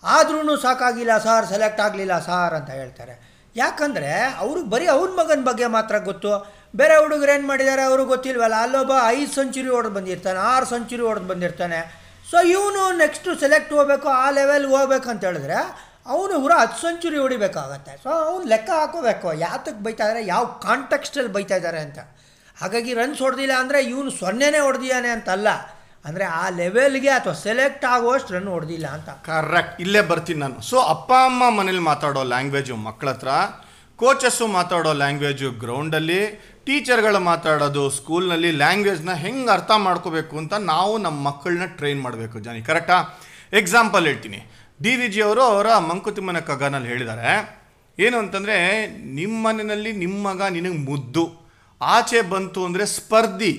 ಆದ್ರೂ ಸಾಕಾಗಿಲ್ಲ, ಸರ್ ಸೆಲೆಕ್ಟ್ ಆಗಲಿಲ್ಲ, ಸರ್, ಅಂತ ಹೇಳ್ತಾರೆ. ಯಾಕಂದರೆ ಅವ್ರಿಗೆ ಬರೀ ಅವ್ರ ಮಗನ ಬಗ್ಗೆ ಮಾತ್ರ ಗೊತ್ತು. ಬೇರೆ ಹುಡುಗರು ಏನು ಮಾಡಿದ್ದಾರೆ ಅವರು ಗೊತ್ತಿಲ್ವಲ್ಲ, ಅಲ್ಲೊಬ್ಬ ಐದು ಸೆಂಚುರಿ ಹೊಡೆದು ಬಂದಿರ್ತಾನೆ, ಆರು ಸೆಂಚುರಿ ಹೊಡೆದು ಬಂದಿರ್ತಾನೆ. ಸೊ ಇವನು ನೆಕ್ಸ್ಟು ಸೆಲೆಕ್ಟ್ ಹೋಗಬೇಕು, ಆ ಲೆವೆಲ್ಗೆ ಹೋಗ್ಬೇಕಂತ ಹೇಳಿದ್ರೆ ಅವನು ಹುರ ಹತ್ತು ಸೆಂಚುರಿ ಹೊಡಿಬೇಕಾಗತ್ತೆ. ಸೊ ಅವ್ನು ಲೆಕ್ಕ ಹಾಕೋಬೇಕು. ಯಾತಕ್ಕೆ ಬೈತಾ ಇದ್ದಾರೆ ಯಾವ ಕಾಂಟೆಕ್ಸ್ಟಲ್ಲಿ ಬೈತಾ ಇದ್ದಾರೆ ಅಂತ. ಹಾಗಾಗಿ ರನ್ಸ್ ಹೊಡೆದಿಲ್ಲ ಅಂದರೆ ಇವನು ಸೊನ್ನೆನೇ ಹೊಡೆದಿದ್ದಾನೆ ಅಂತಲ್ಲ. ಅಂದರೆ ಆ ಲೆವೆಲ್ಗೆ ಅಥವಾ ಸೆಲೆಕ್ಟ್ ಆಗುವಷ್ಟು ರನ್ ಹೊಡೆದಿಲ್ಲ ಅಂತ. ಕರೆಕ್ಟ್ ಇಲ್ಲೇ ಬರ್ತೀನಿ ನಾನು. ಸೊ ಅಪ್ಪ, ಅಮ್ಮ ಮನೇಲಿ ಮಾತಾಡೋ ಲ್ಯಾಂಗ್ವೇಜು ಮಕ್ಕಳ ಹತ್ರ ಕೋಚಸ್ಸು ಮಾತಾಡೋ ಲ್ಯಾಂಗ್ವೇಜು ಗ್ರೌಂಡಲ್ಲಿ ಟೀಚರ್ಗಳು ಮಾತಾಡೋದು ಸ್ಕೂಲ್ನಲ್ಲಿ ಲ್ಯಾಂಗ್ವೇಜ್ನ ಹೆಂಗೆ ಅರ್ಥ ಮಾಡ್ಕೋಬೇಕು ಅಂತ ನಾವು ನಮ್ಮ ಮಕ್ಕಳನ್ನ ಟ್ರೈನ್ ಮಾಡಬೇಕು, ಜಾನಿ. ಕರೆಕ್ಟಾ ಎಕ್ಸಾಂಪಲ್ ಹೇಳ್ತೀನಿ. ಡಿ ವಿ ಜಿ ಅವರು ಅವರ ಮಂಕುತಿಮ್ಮನ ಕಗ್ಗನಲ್ಲಿ ಹೇಳಿದ್ದಾರೆ. ಏನು ಅಂತಂದರೆ, ನಿಮ್ಮ ಮನೆಯಲ್ಲಿ ನಿಮ್ಮ ಮಗ ನಿನಗೆ ಮುದ್ದು, ಆಚೆ ಬಂತು ಅಂದರೆ ಸ್ಪರ್ಧಿ,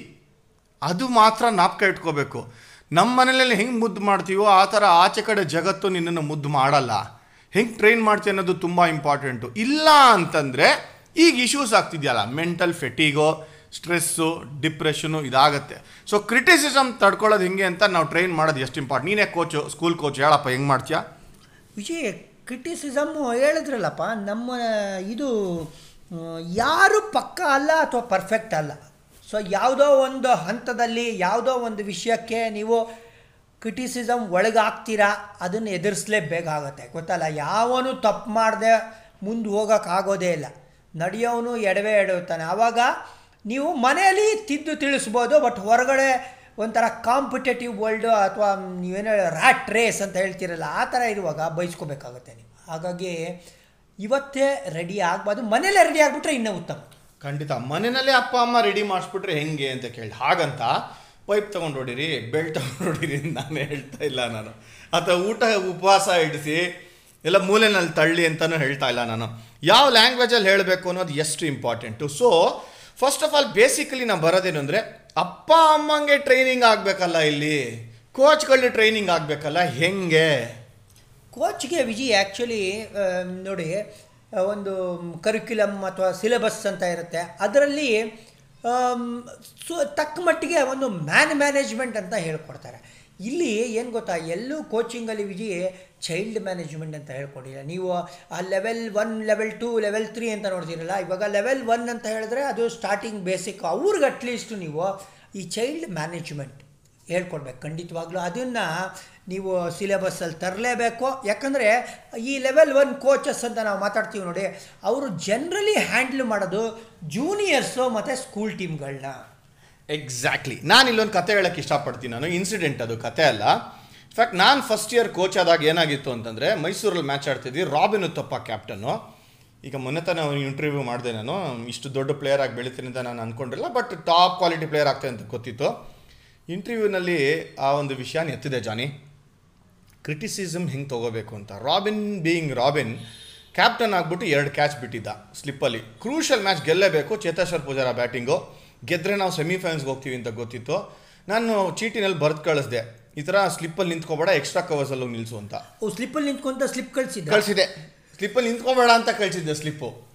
ಅದು ಮಾತ್ರ ನಾಪ್ಕ ಇಟ್ಕೋಬೇಕು. ನಮ್ಮ ಮನೇಲಿ ಹೆಂಗೆ ಮುದ್ದು ಮಾಡ್ತೀವೋ, ಆ ಥರ ಆಚೆ ಕಡೆ ಜಗತ್ತು ನಿನ್ನನ್ನು ಮುದ್ದು ಮಾಡಲ್ಲ. ಹೆಂಗೆ ಟ್ರೈನ್ ಮಾಡ್ತೀವಿ ಅನ್ನೋದು ತುಂಬ ಇಂಪಾರ್ಟೆಂಟು ಇಲ್ಲ ಅಂತಂದರೆ, ಈಗ ಇಶ್ಯೂಸ್ ಆಗ್ತಿದೆಯಲ್ಲ ಮೆಂಟಲ್ ಫೆಟಿಗೋ ಸ್ಟ್ರೆಸ್ಸು, ಡಿಪ್ರೆಷನು ಇದಾಗುತ್ತೆ. ಸೊ ಕ್ರಿಟಿಸಿಸಮ್ ತಡ್ಕೊಳ್ಳೋದು ಹೆಂಗೆ ಅಂತ ನಾವು ಟ್ರೈನ್ ಮಾಡೋದು ಎಷ್ಟು ಇಂಪಾರ್ಟೆಂಟ್ ನೀನೇ ಕೋಚು ಸ್ಕೂಲ್ ಕೋಚ್ ಹೇಳಪ್ಪ, ಹೆಂಗೆ ಮಾಡ್ತೀಯಾ? ವಿಜಯ್ ಕ್ರಿಟಿಸಿಸಮ್ಮು ಹೇಳಿದ್ರಲ್ಲಪ್ಪ, ನಮ್ಮ ಇದು, ಯಾರು ಪಕ್ಕ ಅಲ್ಲ ಅಥವಾ ಪರ್ಫೆಕ್ಟ್ ಅಲ್ಲ. ಸೊ ಯಾವುದೋ ಒಂದು ಹಂತದಲ್ಲಿ, ಯಾವುದೋ ಒಂದು ವಿಷಯಕ್ಕೆ ನೀವು ಕ್ರಿಟಿಸಿಸಮ್ ಒಳಗಾಗ್ತೀರಾ, ಅದನ್ನು ಎದುರಿಸಲೇಬೇಕಾಗತ್ತೆ ಗೊತ್ತಲ್ಲ, ಯಾವನು ತಪ್ಪು ಮಾಡದೆ ಮುಂದೆ ಹೋಗೋಕ್ಕಾಗೋದೇ ಇಲ್ಲ. ನಡೆಯೋನು ಎಡವೇ ಎಡವುತ್ತಾನೆ ಆವಾಗ ನೀವು ಮನೆಯಲ್ಲಿ ತಿದ್ದು ತಿಳಿಸ್ಬೋದು ಬಟ್ ಹೊರಗಡೆ ಒಂಥರ ಕಾಂಪಿಟೇಟಿವ್ ವರ್ಲ್ಡು ಅಥವಾ ನೀವೇನು ರ್ಯಾಟ್ ರೇಸ್ ಅಂತ ಹೇಳ್ತೀರಲ್ಲ, ಆ ಥರ ಇರುವಾಗ ಬಯಸ್ಕೋಬೇಕಾಗುತ್ತೆ ನೀವು. ಹಾಗಾಗಿ ಇವತ್ತೇ ರೆಡಿ ಆಗ್ಬಾರ್ದು ಮನೇಲೇ ರೆಡಿ ಆಗಿಬಿಟ್ರೆ ಇನ್ನೂ ಉತ್ತಮ. ಖಂಡಿತ. ಮನೆಯಲ್ಲೇ ಅಪ್ಪ, ಅಮ್ಮ ರೆಡಿ ಮಾಡಿಸ್ಬಿಟ್ರೆ ಹೆಂಗೆ ಅಂತ ಕೇಳಿ. ಹಾಗಂತ ಪೈಪ್ ತೊಗೊಂಡು ಹೊಡೀರಿ ಬೆಲ್ಟ್ ತೊಗೊಂಡು ನಾನು ಹೇಳ್ತಾ ಇಲ್ಲ ನಾನು. ಅಥವಾ ಊಟ, ಉಪವಾಸ ಇಡಿಸಿ, ಎಲ್ಲ ಮೂಲೆನಲ್ಲಿ ತಳ್ಳಿ ಅಂತಲೂ ಹೇಳ್ತಾ ಇಲ್ಲ ನಾನು. ಯಾವ ಲ್ಯಾಂಗ್ವೇಜಲ್ಲಿ ಹೇಳಬೇಕು ಅನ್ನೋದು ಎಷ್ಟು important so first of all basically ನಾನು ಬರೋದೇನು ಅಂದರೆ, ಅಪ್ಪ, ಅಮ್ಮಂಗೆ ಟ್ರೈನಿಂಗ್ ಆಗಬೇಕಲ್ಲ ಇಲ್ಲಿ. ಕೋಚ್ಗಳಿಗೆ ಟ್ರೈನಿಂಗ್ ಆಗಬೇಕಲ್ಲ, ಹೆಂಗೆ? ಕೋಚ್ಗೆ ವಿಜಿ ಆ್ಯಕ್ಚುಲಿ ನೋಡಿ ಒಂದು ಕರಿಕ್ಯುಲಮ್ ಅಥವಾ ಸಿಲೆಬಸ್ ಅಂತ ಇರುತ್ತೆ. ಅದರಲ್ಲಿ ಸೊ, ತಕ್ಕ ಮಟ್ಟಿಗೆ ಒಂದು ಮ್ಯಾನ್ ಮ್ಯಾನೇಜ್ಮೆಂಟ್ ಅಂತ ಹೇಳ್ಕೊಡ್ತಾರೆ. ಇಲ್ಲಿ ಏನು ಗೊತ್ತಾ, ಎಲ್ಲೂ ಕೋಚಿಂಗಲ್ಲಿ ವಿಜಿ ಚೈಲ್ಡ್ ಮ್ಯಾನೇಜ್ಮೆಂಟ್ ಅಂತ ಹೇಳ್ಕೊಡಿಲ್ಲ. ನೀವು ಆ level one level two level three ಅಂತ ನೋಡ್ತೀರಲ್ಲ, ಇವಾಗ ಲೆವೆಲ್ ಒನ್ ಅಂತ ಹೇಳಿದ್ರೆ ಅದು ಸ್ಟಾರ್ಟಿಂಗ್ ಬೇಸಿಕ್ ಅವ್ರಿಗೆ ಅಟ್ಲೀಸ್ಟ್ ನೀವು ಈ ಚೈಲ್ಡ್ ಮ್ಯಾನೇಜ್ಮೆಂಟ್ ಹೇಳ್ಕೊಡ್ಬೇಕು. ಖಂಡಿತವಾಗ್ಲೂ ಅದನ್ನು ನೀವು ಸಿಲೆಬಸ್ಸಲ್ಲಿ ತರಲೇಬೇಕು. ಯಾಕಂದರೆ ಈ ಲೆವೆಲ್ ಒನ್ ಕೋಚಸ್ ಅಂತ ನಾವು ಮಾತಾಡ್ತೀವಿ ನೋಡಿ, ಅವರು ಜನರಲಿ ಹ್ಯಾಂಡ್ಲ್ ಮಾಡೋದು ಜೂನಿಯರ್ಸು ಮತ್ತು ಸ್ಕೂಲ್ ಟೀಮ್ಗಳನ್ನ ಎಕ್ಸಾಕ್ಟ್ಲಿ ನಾನು ಇಲ್ಲೊಂದು ಕತೆ ಹೇಳಕ್ಕೆ ಇಷ್ಟಪಡ್ತೀನಿ ನಾನು. ಇನ್ಸಿಡೆಂಟ್ ಅದು, ಕತೆ ಅಲ್ಲ. ಇನ್ಫ್ಯಾಕ್ಟ್ ನಾನು ಫಸ್ಟ್ ಇಯರ್ ಕೋಚ್ ಆದಾಗ ಏನಾಗಿತ್ತು ಅಂತಂದರೆ ಮೈಸೂರಲ್ಲಿ ಮ್ಯಾಚ್ ಆಡ್ತಿದ್ವಿ. ರಾಬಿನ್ ಉತ್ತಪ್ಪ ಕ್ಯಾಪ್ಟನ್ನು ಈಗ ಮೊನ್ನೆ ತಾನೇ ಅವ್ನು ಇಂಟರ್ವ್ಯೂ ಮಾಡಿದೆ ನಾನು. ಇಷ್ಟು ದೊಡ್ಡ ಪ್ಲೇಯರ್ ಆಗಿ ಬೆಳಿತೀನಿ ಅಂತ ನಾನು ಅಂದ್ಕೊಂಡಿಲ್ಲ ಬಟ್ ಟಾಪ್ ಕ್ವಾಲಿಟಿ ಪ್ಲೇಯರ್ ಆಗ್ತೇನೆ ಅಂತ ಗೊತ್ತಿತ್ತು. ಇಂಟರ್ವ್ಯೂನಲ್ಲಿ ಆ ಒಂದು ವಿಷಯನ ಎತ್ತಿದೆ ಜಾನಿ. ಕ್ರಿಟಿಸಿಸಮ್ ಹೆಂಗೆ ತೊಗೋಬೇಕು ಅಂತ. ರಾಬಿನ್ ಬೀಯಿಂಗ್ ರಾಬಿನ್ ಕ್ಯಾಪ್ಟನ್ ಆಗಿಬಿಟ್ಟು ಎರಡು ಕ್ಯಾಚ್ ಬಿಟ್ಟಿದ್ದ ಸ್ಲಿಪ್ಪಲ್ಲಿ ಕ್ರೂಷಲ್ ಮ್ಯಾಚ್ ಗೆಲ್ಲೇಬೇಕು. ಚೇತೇಶ್ವರ್ ಪೂಜಾರ ಬ್ಯಾಟಿಂಗು ಗೆದ್ದರೆ ನಾವು ಸೆಮಿಫೈನಲ್ಸ್ಗೆ ಹೋಗ್ತೀವಿ ಅಂತ ಗೊತ್ತಿತ್ತು. ನಾನು ಚೀಟಿನಲ್ಲಿ ಬರೆದು ಕಳಿಸ್ದೆ. ಈ ಥರ ಸ್ಲಿಪ್ಪಲ್ಲಿ ನಿಂತ್ಕೋಬೇಡ ಎಕ್ಸ್ಟ್ರಾ ಕವರ್ಸಲ್ಲಿ ಹೋಗಿ ನಿಲ್ಲಿಸು ಅಂತ. ಓ ಸ್ಲಿಪ್ಪಲ್ಲಿ ನಿಂತ್ಕೊಂತ ಸ್ಲಿಪ್ ಕಳ್ಸಿದೆ ಕಳಿಸಿದೆ. ಸ್ಲಿಪ್ಪಲ್ಲಿ ನಿಂತ್ಕೋಬೇಡ ಅಂತ ಕಳಿಸಿದ್ದೆ ಸ್ಲಿಪ್ಪು.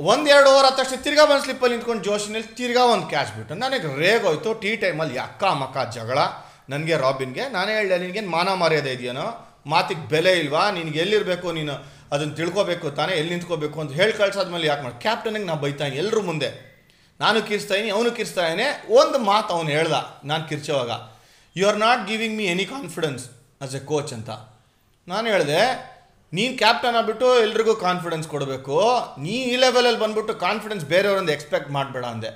ಒಂದೆರಡು ಓವರ್ ಆದ ತಕ್ಷಣ ತಿರ್ಗಾ ಒಂದು ಸ್ಲಿಪ್ಪಲ್ಲಿ ನಿಂತ್ಕೊಂಡು ಜೋಶಿನಲ್ಲಿ ತಿರ್ಗಾ ಒಂದು ಕ್ಯಾಚ್ ಬಿಟ್ಟು ನನಗೆ ರೇಗೋಯ್ತು ಟೀ ಟೈಮಲ್ಲಿ ಅಕ್ಕ ಮಕ್ಕ ಜಗಳ. ನನಗೆ ರಾಬಿನ್ಗೆ. ನಾನೇ ಹೇಳಿದೆ ನಿನಗೇನು ಮಾನ ಮರ್ಯಾದೆ ಇದೆಯೇನೋ? ಮಾತಿಗೆ ಬೆಲೆ ಇಲ್ವಾ? ನಿನಗೆ ಎಲ್ಲಿರಬೇಕು ನೀನು? ಅದನ್ನು ತಿಳ್ಕೊಬೇಕು ತಾನೇ ಎಲ್ಲಿ ನಿಂತ್ಕೋಬೇಕು ಅಂತ ಹೇಳಿ ಕಳ್ಸಾದ್ಮೇಲೆ ಯಾಕೆ ಮಾಡಿ ಕ್ಯಾಪ್ಟನಿಗೆ ನಾ ಬೈತಾನೆ ಎಲ್ಲರೂ ಮುಂದೆ. ನಾನು ಕಿರ್ಸ್ತಾಯಿನಿ ಅವನು ಕಿರಿಸ್ತಾ ಇದ್ದಾನೆ. ಒಂದು ಮಾತು ಅವನು ಹೇಳ್ದ ನಾನು ಕಿರ್ಚೋವಾಗ. You are not giving me any confidence as a coach ಅಂತ. ನಾನು ಹೇಳಿದೆ, ನೀನು ಕ್ಯಾಪ್ಟನ್ ಆಗ್ಬಿಟ್ಟು ಎಲ್ರಿಗೂ ಕಾನ್ಫಿಡೆನ್ಸ್ ಕೊಡಬೇಕು. ನೀ ಈ ಲೆವೆಲಲ್ಲಿ ಬಂದ್ಬಿಟ್ಟು ಕಾನ್ಫಿಡೆನ್ಸ್ ಬೇರೆಯವರೊಂದು ಎಕ್ಸ್ಪೆಕ್ಟ್ ಮಾಡಬೇಡ ಅಂದೆ.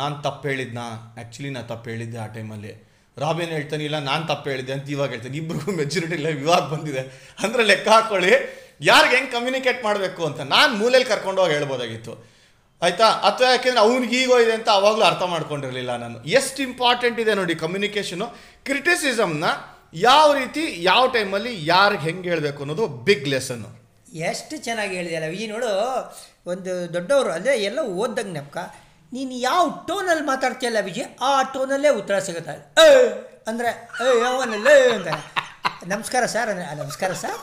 ನಾನು ತಪ್ಪು ಹೇಳಿದ್ನಾ? ಆ್ಯಕ್ಚುಲಿ ನಾನು ತಪ್ಪು ಹೇಳಿದ್ದೆ ಆ ಟೈಮಲ್ಲಿ ರಾಬಿನ್ ಹೇಳ್ತಾನೆ, ಇಲ್ಲ, ನಾನು ತಪ್ಪು ಹೇಳಿದ್ದೆ ಅಂತ ಇವಾಗ ಹೇಳ್ತಾನೆ. ಇಬ್ಬರಿಗೂ ಮೆಚುರಿಟಿ ಇಲ್ಲ ವಿವಾದ ಬಂದಿದೆ. ಅಂದರೆ ಲೆಕ್ಕ ಹಾಕೊಳ್ಳಿ, ಯಾರಿಗೆ ಹೆಂಗೆ ಕಮ್ಯುನಿಕೇಟ್ ಮಾಡಬೇಕು ಅಂತ. ನಾನು ಮೂಲೆಯಲ್ಲಿ ಕರ್ಕೊಂಡು ಹೋಗಿ ಹೇಳ್ಬೋದಾಗಿತ್ತು. ಆಯ್ತಾ? ಅಥವಾ ಯಾಕೆಂದ್ರೆ ಅವ್ನಿಗೆ ಈಗೋ ಇದೆ ಅಂತ ಅವಾಗಲೂ ಅರ್ಥ ಮಾಡ್ಕೊಂಡಿರಲಿಲ್ಲ ನಾನು. ಎಷ್ಟು ಇಂಪಾರ್ಟೆಂಟ್ ಇದೆ ನೋಡಿ ಕಮ್ಯುನಿಕೇಷನು ಕ್ರಿಟಿಸಿಸಮ್ನ ಯಾವ ರೀತಿ, ಯಾವ ಟೈಮಲ್ಲಿ ಯಾರಿಗೆ ಹೆಂಗೆ ಹೇಳಬೇಕು ಅನ್ನೋದು ಬಿಗ್ ಲೆಸನ್ನು ಎಷ್ಟು ಚೆನ್ನಾಗಿ ಹೇಳಿದೆಯಲ್ಲ ಈ ನೋಡು, ಒಂದು ದೊಡ್ಡವರು, ಅಂದರೆ ಎಲ್ಲ ಓದ್ದಂಗೆ ನೆಪಕ, ನೀನು ಯಾವ ಟೋನಲ್ಲಿ ಮಾತಾಡ್ತೀಯಲ್ಲ ವಿಜಯ್ ಆ ಟೋನಲ್ಲೇ ಉತ್ತರ ಸಿಗುತ್ತೆ. ಅಂದರೆ, ಏ, ಯಾವನಲ್ಲೇ ಅಂತ ನಮಸ್ಕಾರ ಸರ್, ಅಂದರೆ ನಮಸ್ಕಾರ ಸರ್.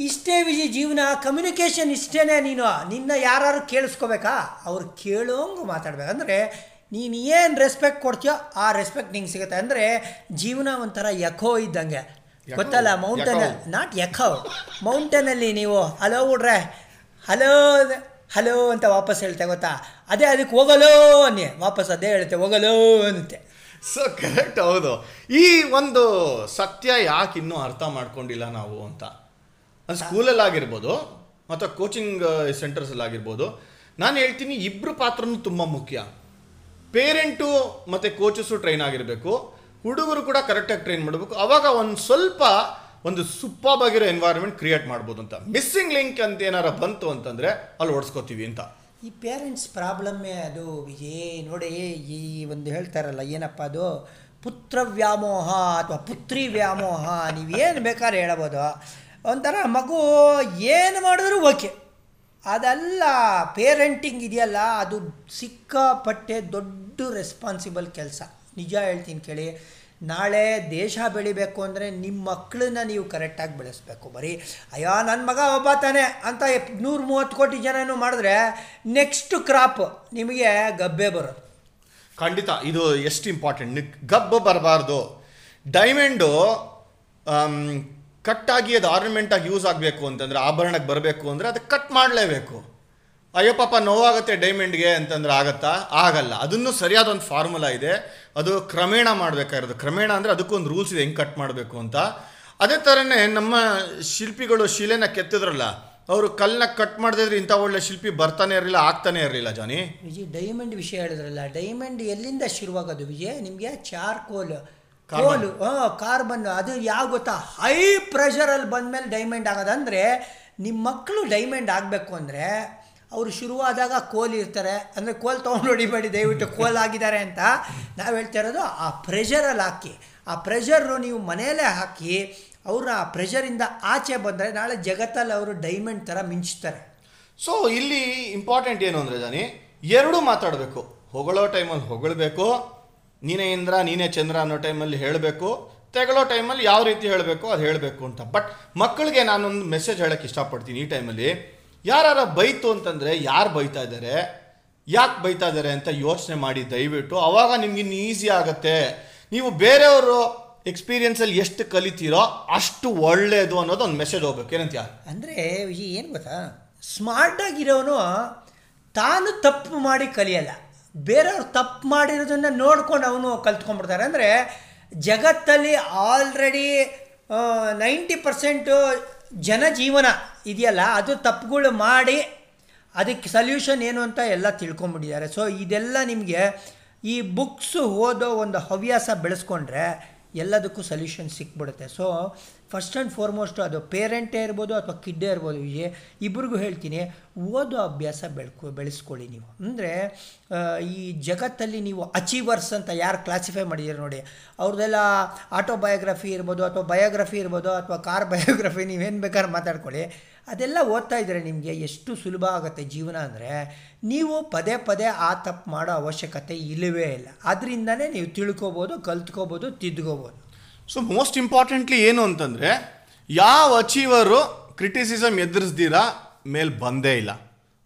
ಇಷ್ಟೇ ವಿಜಿ ಜೀವನ ಕಮ್ಯುನಿಕೇಷನ್ ಇಷ್ಟೇ ನೀನು. ನಿನ್ನ ಯಾರು ಕೇಳಿಸ್ಕೋಬೇಕಾ? ಅವ್ರು ಕೇಳೋಂಗೆ ಮಾತಾಡ್ಬೇಕಂದ್ರೆ ನೀನು ಏನು ರೆಸ್ಪೆಕ್ಟ್ ಕೊಡ್ತೀಯೋ ಆ ರೆಸ್ಪೆಕ್ಟ್ ನಿಂಗೆ ಸಿಗುತ್ತೆ. ಅಂದರೆ ಜೀವನ ಒಂಥರ ಯಖೋ ಇದ್ದಂಗೆ. ಗೊತ್ತಲ್ಲ? ಮೌಂಟೇನ್ ನಾಟ್ ಯಖೋ ಮೌಂಟೇನಲ್ಲಿ ನೀವು ಹಲೋ ಹುಡ್ರೆ. ಹಲೋ ಹಲೋ ಅಂತ ವಾಪಸ್ ಹೇಳ್ತೆ ಗೊತ್ತಾ? ಅದೇ ಅದಕ್ಕೆ ಹೋಗಲೋ ಅನ್ನಿ. ವಾಪಸ್ ಅದೇ ಹೇಳುತ್ತೆ ಹೋಗಲೋ ಅನ್ನುತ್ತೆ. ಸೊ ಕರೆಕ್ಟ್ ಹೌದು. ಈ ಒಂದು ಸತ್ಯ ಯಾಕೆ ಇನ್ನೂ ಅರ್ಥ ಮಾಡ್ಕೊಂಡಿಲ್ಲ ನಾವು ಅಂತ? ಅದು ಸ್ಕೂಲಲ್ಲಿ ಆಗಿರ್ಬೋದು ಅಥವಾ ಕೋಚಿಂಗ್ ಸೆಂಟರ್ಸಲ್ಲಿ ಆಗಿರ್ಬೋದು ನಾನು ಹೇಳ್ತೀನಿ ಇಬ್ಬರು ಪಾತ್ರನೂ ತುಂಬ ಮುಖ್ಯ. ಪೇರೆಂಟು ಮತ್ತು ಕೋಚಸ್ಸು ಟ್ರೈನ್ ಆಗಿರಬೇಕು. ಹುಡುಗರು ಕೂಡ ಕರೆಕ್ಟಾಗಿ ಟ್ರೈನ್ ಮಾಡಬೇಕು. ಅವಾಗ ಒಂದು ಸ್ವಲ್ಪ ಒಂದು ಆಗಿರೋ ಎನ್ವೈರನ್ಮೆಂಟ್ ಕ್ರಿಯೇಟ್ ಮಾಡ್ಬೋದು ಅಂತ. ಮಿಸ್ಸಿಂಗ್ ಲಿಂಕ್ ಅಂತ ಏನಾರ ಬಂತು ಅಂತಂದರೆ ಅಲ್ಲಿ ಓಡಿಸ್ಕೋತೀವಿ ಅಂತ. ಈ ಪೇರೆಂಟ್ಸ್ ಪ್ರಾಬ್ಲಮ್ಮೇ ಅದು ಏ ನೋಡಿ ಈ ಒಂದು ಹೇಳ್ತಾರಲ್ಲ, ಏನಪ್ಪ ಅದು? ಪುತ್ರ ವ್ಯಾಮೋಹ ಅಥವಾ ಪುತ್ರಿ ವ್ಯಾಮೋಹ ನೀವೇನು ಬೇಕಾದ್ರೆ ಹೇಳಬೋದು. ಒಂಥರ ಮಗು ಏನು ಮಾಡಿದ್ರೂ ಓಕೆ. ಅದೆಲ್ಲ ಪೇರೆಂಟಿಂಗ್ ಇದೆಯಲ್ಲ, ಅದು ಸಿಕ್ಕಾಪಟ್ಟೆ ದೊಡ್ಡ ರೆಸ್ಪಾನ್ಸಿಬಲ್ ಕೆಲಸ. ನಿಜ ಹೇಳ್ತೀನಿ ಕೇಳಿ, ನಾಳೆ ದೇಶ ಬೆಳಿಬೇಕು ಅಂದರೆ ನಿಮ್ಮ ಮಕ್ಕಳನ್ನ ನೀವು ಕರೆಕ್ಟಾಗಿ ಬೆಳೆಸ್ಬೇಕು. ಬರೀ, ಅಯ್ಯೋ ನನ್ನ ಮಗ ಒಬ್ಬ ತಾನೆ ಅಂತ ನೂರು ಮೂವತ್ತು ಕೋಟಿ ಜನನೂ ಮಾಡಿದ್ರೆ ನೆಕ್ಸ್ಟ್ ಕ್ರಾಪ್ ನಿಮಗೆ ಗಬ್ಬೆ ಬರೋದು. ಖಂಡಿತ, ಇದು ಎಷ್ಟು ಇಂಪಾರ್ಟೆಂಟ್ ಗಬ್ಬು ಬರಬಾರ್ದು. ಡೈಮಂಡು ಕಟ್ಟಾಗಿ ಅದು ಆರ್ನಮೆಂಟಾಗಿ ಯೂಸ್ ಆಗಬೇಕು ಅಂತಂದ್ರೆ, ಆಭರಣಕ್ಕೆ ಬರಬೇಕು ಅಂದರೆ ಅದು ಕಟ್ ಮಾಡಲೇಬೇಕು. ಅಯ್ಯೋ ಪಾಪ ನೋವಾಗುತ್ತೆ ಡೈಮಂಡ್ಗೆ ಅಂತಂದ್ರೆ ಆಗತ್ತಾ? ಆಗಲ್ಲ. ಅದನ್ನು ಸರಿಯಾದ ಒಂದು ಫಾರ್ಮುಲಾ ಇದೆ. ಅದು ಕ್ರಮೇಣ ಮಾಡಬೇಕಾಗಿರೋದು. ಕ್ರಮೇಣ ಅಂದರೆ ಅದಕ್ಕೊಂದು ರೂಲ್ಸ್ ಇದೆ, ಹೆಂಗೆ ಕಟ್ ಮಾಡಬೇಕು ಅಂತ. ಅದೇ ಥರನೇ ನಮ್ಮ ಶಿಲ್ಪಿಗಳು ಶಿಲೆನ ಕೆತ್ತಿದ್ರಲ್ಲ, ಅವರು ಕಲ್ಲನ್ನ ಕಟ್ ಮಾಡಿದ್ರೆ ಇಂಥ ಒಳ್ಳೆ ಶಿಲ್ಪಿ ಬರ್ತಾನೆ ಇರಲಿಲ್ಲ, ಆಗ್ತಾನೆ ಇರಲಿಲ್ಲ ಜಾನಿ. ವಿಜಿ ಡೈಮಂಡ್ ವಿಷಯ ಹೇಳಿದ್ರಲ್ಲ ಡೈಮಂಡ್ ಎಲ್ಲಿಂದ ಶುರುವಾಗೋದು ವಿಜಯ್? ನಿಮಗೆ ಚಾರ್ಕೋಲ್. ಕೋಲು ಕಾರ್ಬನ್ ಅದು ಯಾವ ಗೊತ್ತಾ? ಹೈ ಪ್ರೆಷರಲ್ಲಿ ಬಂದಮೇಲೆ ಡೈಮಂಡ್ ಆಗೋದಂದರೆ ನಿಮ್ಮ ಮಕ್ಕಳು ಡೈಮಂಡ್ ಆಗಬೇಕು ಅಂದರೆ ಅವರು ಶುರುವಾದಾಗ ಕೋಲ್ ಇರ್ತಾರೆ. ಅಂದರೆ ಕೋಲ್ ತೊಗೊಂಡು ಹೊಡಿಬೇಡಿ ದಯವಿಟ್ಟು ಕೋಲ್ ಆಗಿದ್ದಾರೆ ಅಂತ ನಾವು ಹೇಳ್ತಾ ಇರೋದು ಆ ಪ್ರೆಷರಲ್ಲಿ ಹಾಕಿ. ಆ ಪ್ರೆಷರು ನೀವು ಮನೆಯಲ್ಲೇ ಹಾಕಿ ಅವ್ರನ್ನ ಆ ಪ್ರೆಷರಿಂದ ಆಚೆ ಬಂದರೆ ನಾಳೆ ಜಗತ್ತಲ್ಲಿ ಅವರು ಡೈಮಂಡ್ ಥರ ಮಿಂಚ್ತಾರೆ. ಸೊ ಇಲ್ಲಿ ಇಂಪಾರ್ಟೆಂಟ್ ಏನು ಅಂದರೆ ಜಾನಿ ಎರಡೂ ಮಾತಾಡಬೇಕು. ಹೊಗಳೋ ಟೈಮಲ್ಲಿ ಹೊಗಳಬೇಕು ನೀನೇ ಇಂದ್ರ, ನೀನೇ ಚಂದ್ರ ಅನ್ನೋ ಟೈಮಲ್ಲಿ ಹೇಳಬೇಕು. ತೆಗಳೋ ಟೈಮಲ್ಲಿ ಯಾವ ರೀತಿ ಹೇಳಬೇಕು ಅದು ಹೇಳಬೇಕು ಅಂತ. ಬಟ್ ಮಕ್ಕಳಿಗೆ ನಾನೊಂದು ಮೆಸೇಜ್ ಹೇಳಕ್ಕೆ ಇಷ್ಟಪಡ್ತೀನಿ ಈ ಟೈಮಲ್ಲಿ. ಯಾರು ಬೈತು ಅಂತಂದರೆ ಯಾರು ಬೈತಾ ಇದ್ದಾರೆ ಯಾಕೆ ಬೈತಾ ಇದ್ದಾರೆ ಅಂತ ಯೋಚನೆ ಮಾಡಿ ದಯವಿಟ್ಟು. ಅವಾಗ ನಿಮ್ಗೆ ಇನ್ನು ಈಸಿ ಆಗುತ್ತೆ. ನೀವು ಬೇರೆಯವರು ಎಕ್ಸ್ಪೀರಿಯನ್ಸಲ್ಲಿ ಎಷ್ಟು ಕಲಿತೀರೋ ಅಷ್ಟು ಒಳ್ಳೆಯದು ಅನ್ನೋದು ಒಂದು ಮೆಸೇಜ್ ಹೋಗ್ಬೇಕು. ಏನಂತ ಅಂದರೆ ಏನು ಗೊತ್ತಾ? ಸ್ಮಾರ್ಟಾಗಿರೋನು ತಾನು ತಪ್ಪು ಮಾಡಿ ಕಲಿಯಲ್ಲ. ಬೇರೆಯವ್ರು ತಪ್ಪು ಮಾಡಿರೋದನ್ನು ನೋಡ್ಕೊಂಡು ಅವನು ಕಲ್ತ್ಕೊಂಡ್ಬಿಡ್ತಾರೆ. ಅಂದರೆ ಜಗತ್ತಲ್ಲಿ ಆಲ್ರೆಡಿ ನೈಂಟಿ ಪರ್ಸೆಂಟು ಜನಜೀವನ ಇದೆಯಲ್ಲ, ಅದು ತಪ್ಪುಗಳು ಮಾಡಿ ಅದಕ್ಕೆ ಸಲ್ಯೂಷನ್ ಏನು ಅಂತ ಎಲ್ಲ ತಿಳ್ಕೊಂಬಿಟ್ಟಿದ್ದಾರೆ ಸೊ ಇದೆಲ್ಲ ನಿಮಗೆ ಈ ಬುಕ್ಸು ಓದೋ ಒಂದು ಹವ್ಯಾಸ ಬೆಳೆಸ್ಕೊಂಡ್ರೆ ಎಲ್ಲದಕ್ಕೂ ಸೊಲ್ಯೂಷನ್ ಸಿಕ್ಬಿಡುತ್ತೆ. ಸೊ ಫಸ್ಟ್ ಆ್ಯಂಡ್ ಫಾರ್ಮೋಸ್ಟು ಅದು ಪೇರೆಂಟೇ ಇರ್ಬೋದು ಅಥವಾ ಕಿಡ್ಡೇ ಇರ್ಬೋದು, ವಿಜಯ್, ಇಬ್ರಿಗೂ ಹೇಳ್ತೀನಿ, ಓದೋ ಅಭ್ಯಾಸ ಬೆಳ್ಕೊ, ಬೆಳೆಸ್ಕೊಳ್ಳಿ ನೀವು. ಅಂದರೆ ಈ ಜಗತ್ತಲ್ಲಿ ನೀವು ಅಚೀವರ್ಸ್ ಅಂತ ಯಾರು ಕ್ಲಾಸಿಫೈ ಮಾಡಿದ್ದೀರಿ ನೋಡಿ ಅವ್ರದ್ದೆಲ್ಲ ಆಟೋಬಯೋಗ್ರಫಿ ಇರ್ಬೋದು ಅಥವಾ ಬಯೋಗ್ರಫಿ ಇರ್ಬೋದು ಅಥವಾ ಕಾರ್ ಬಯೋಗ್ರಫಿ ನೀವೇನು ಬೇಕಾದ್ರೆ ಮಾತಾಡ್ಕೊಳ್ಳಿ. ಅದೆಲ್ಲ ಓದ್ತಾ ಇದ್ದರೆ ನಿಮಗೆ ಎಷ್ಟು ಸುಲಭ ಆಗುತ್ತೆ ಜೀವನ ಅಂದರೆ, ನೀವು ಪದೇ ಪದೇ ಆ ತಪ್ಪು ಮಾಡೋ ಅವಶ್ಯಕತೆ ಇಲ್ಲವೇ ಇಲ್ಲ. ಅದರಿಂದನೇ ನೀವು ತಿಳ್ಕೊಬೋದು, ಕಲ್ತ್ಕೋಬೋದು, ತಿದ್ಕೋಬೋದು. ಸೊ ಮೋಸ್ಟ್ ಇಂಪಾರ್ಟೆಂಟ್ಲಿ ಏನು ಅಂತಂದರೆ, ಯಾವ ಅಚೀವರು ಕ್ರಿಟಿಸಿಸಮ್ ಎದುರಿಸ್ದಿರಾ, ಮೇಲೆ ಬಂದೇ ಇಲ್ಲ.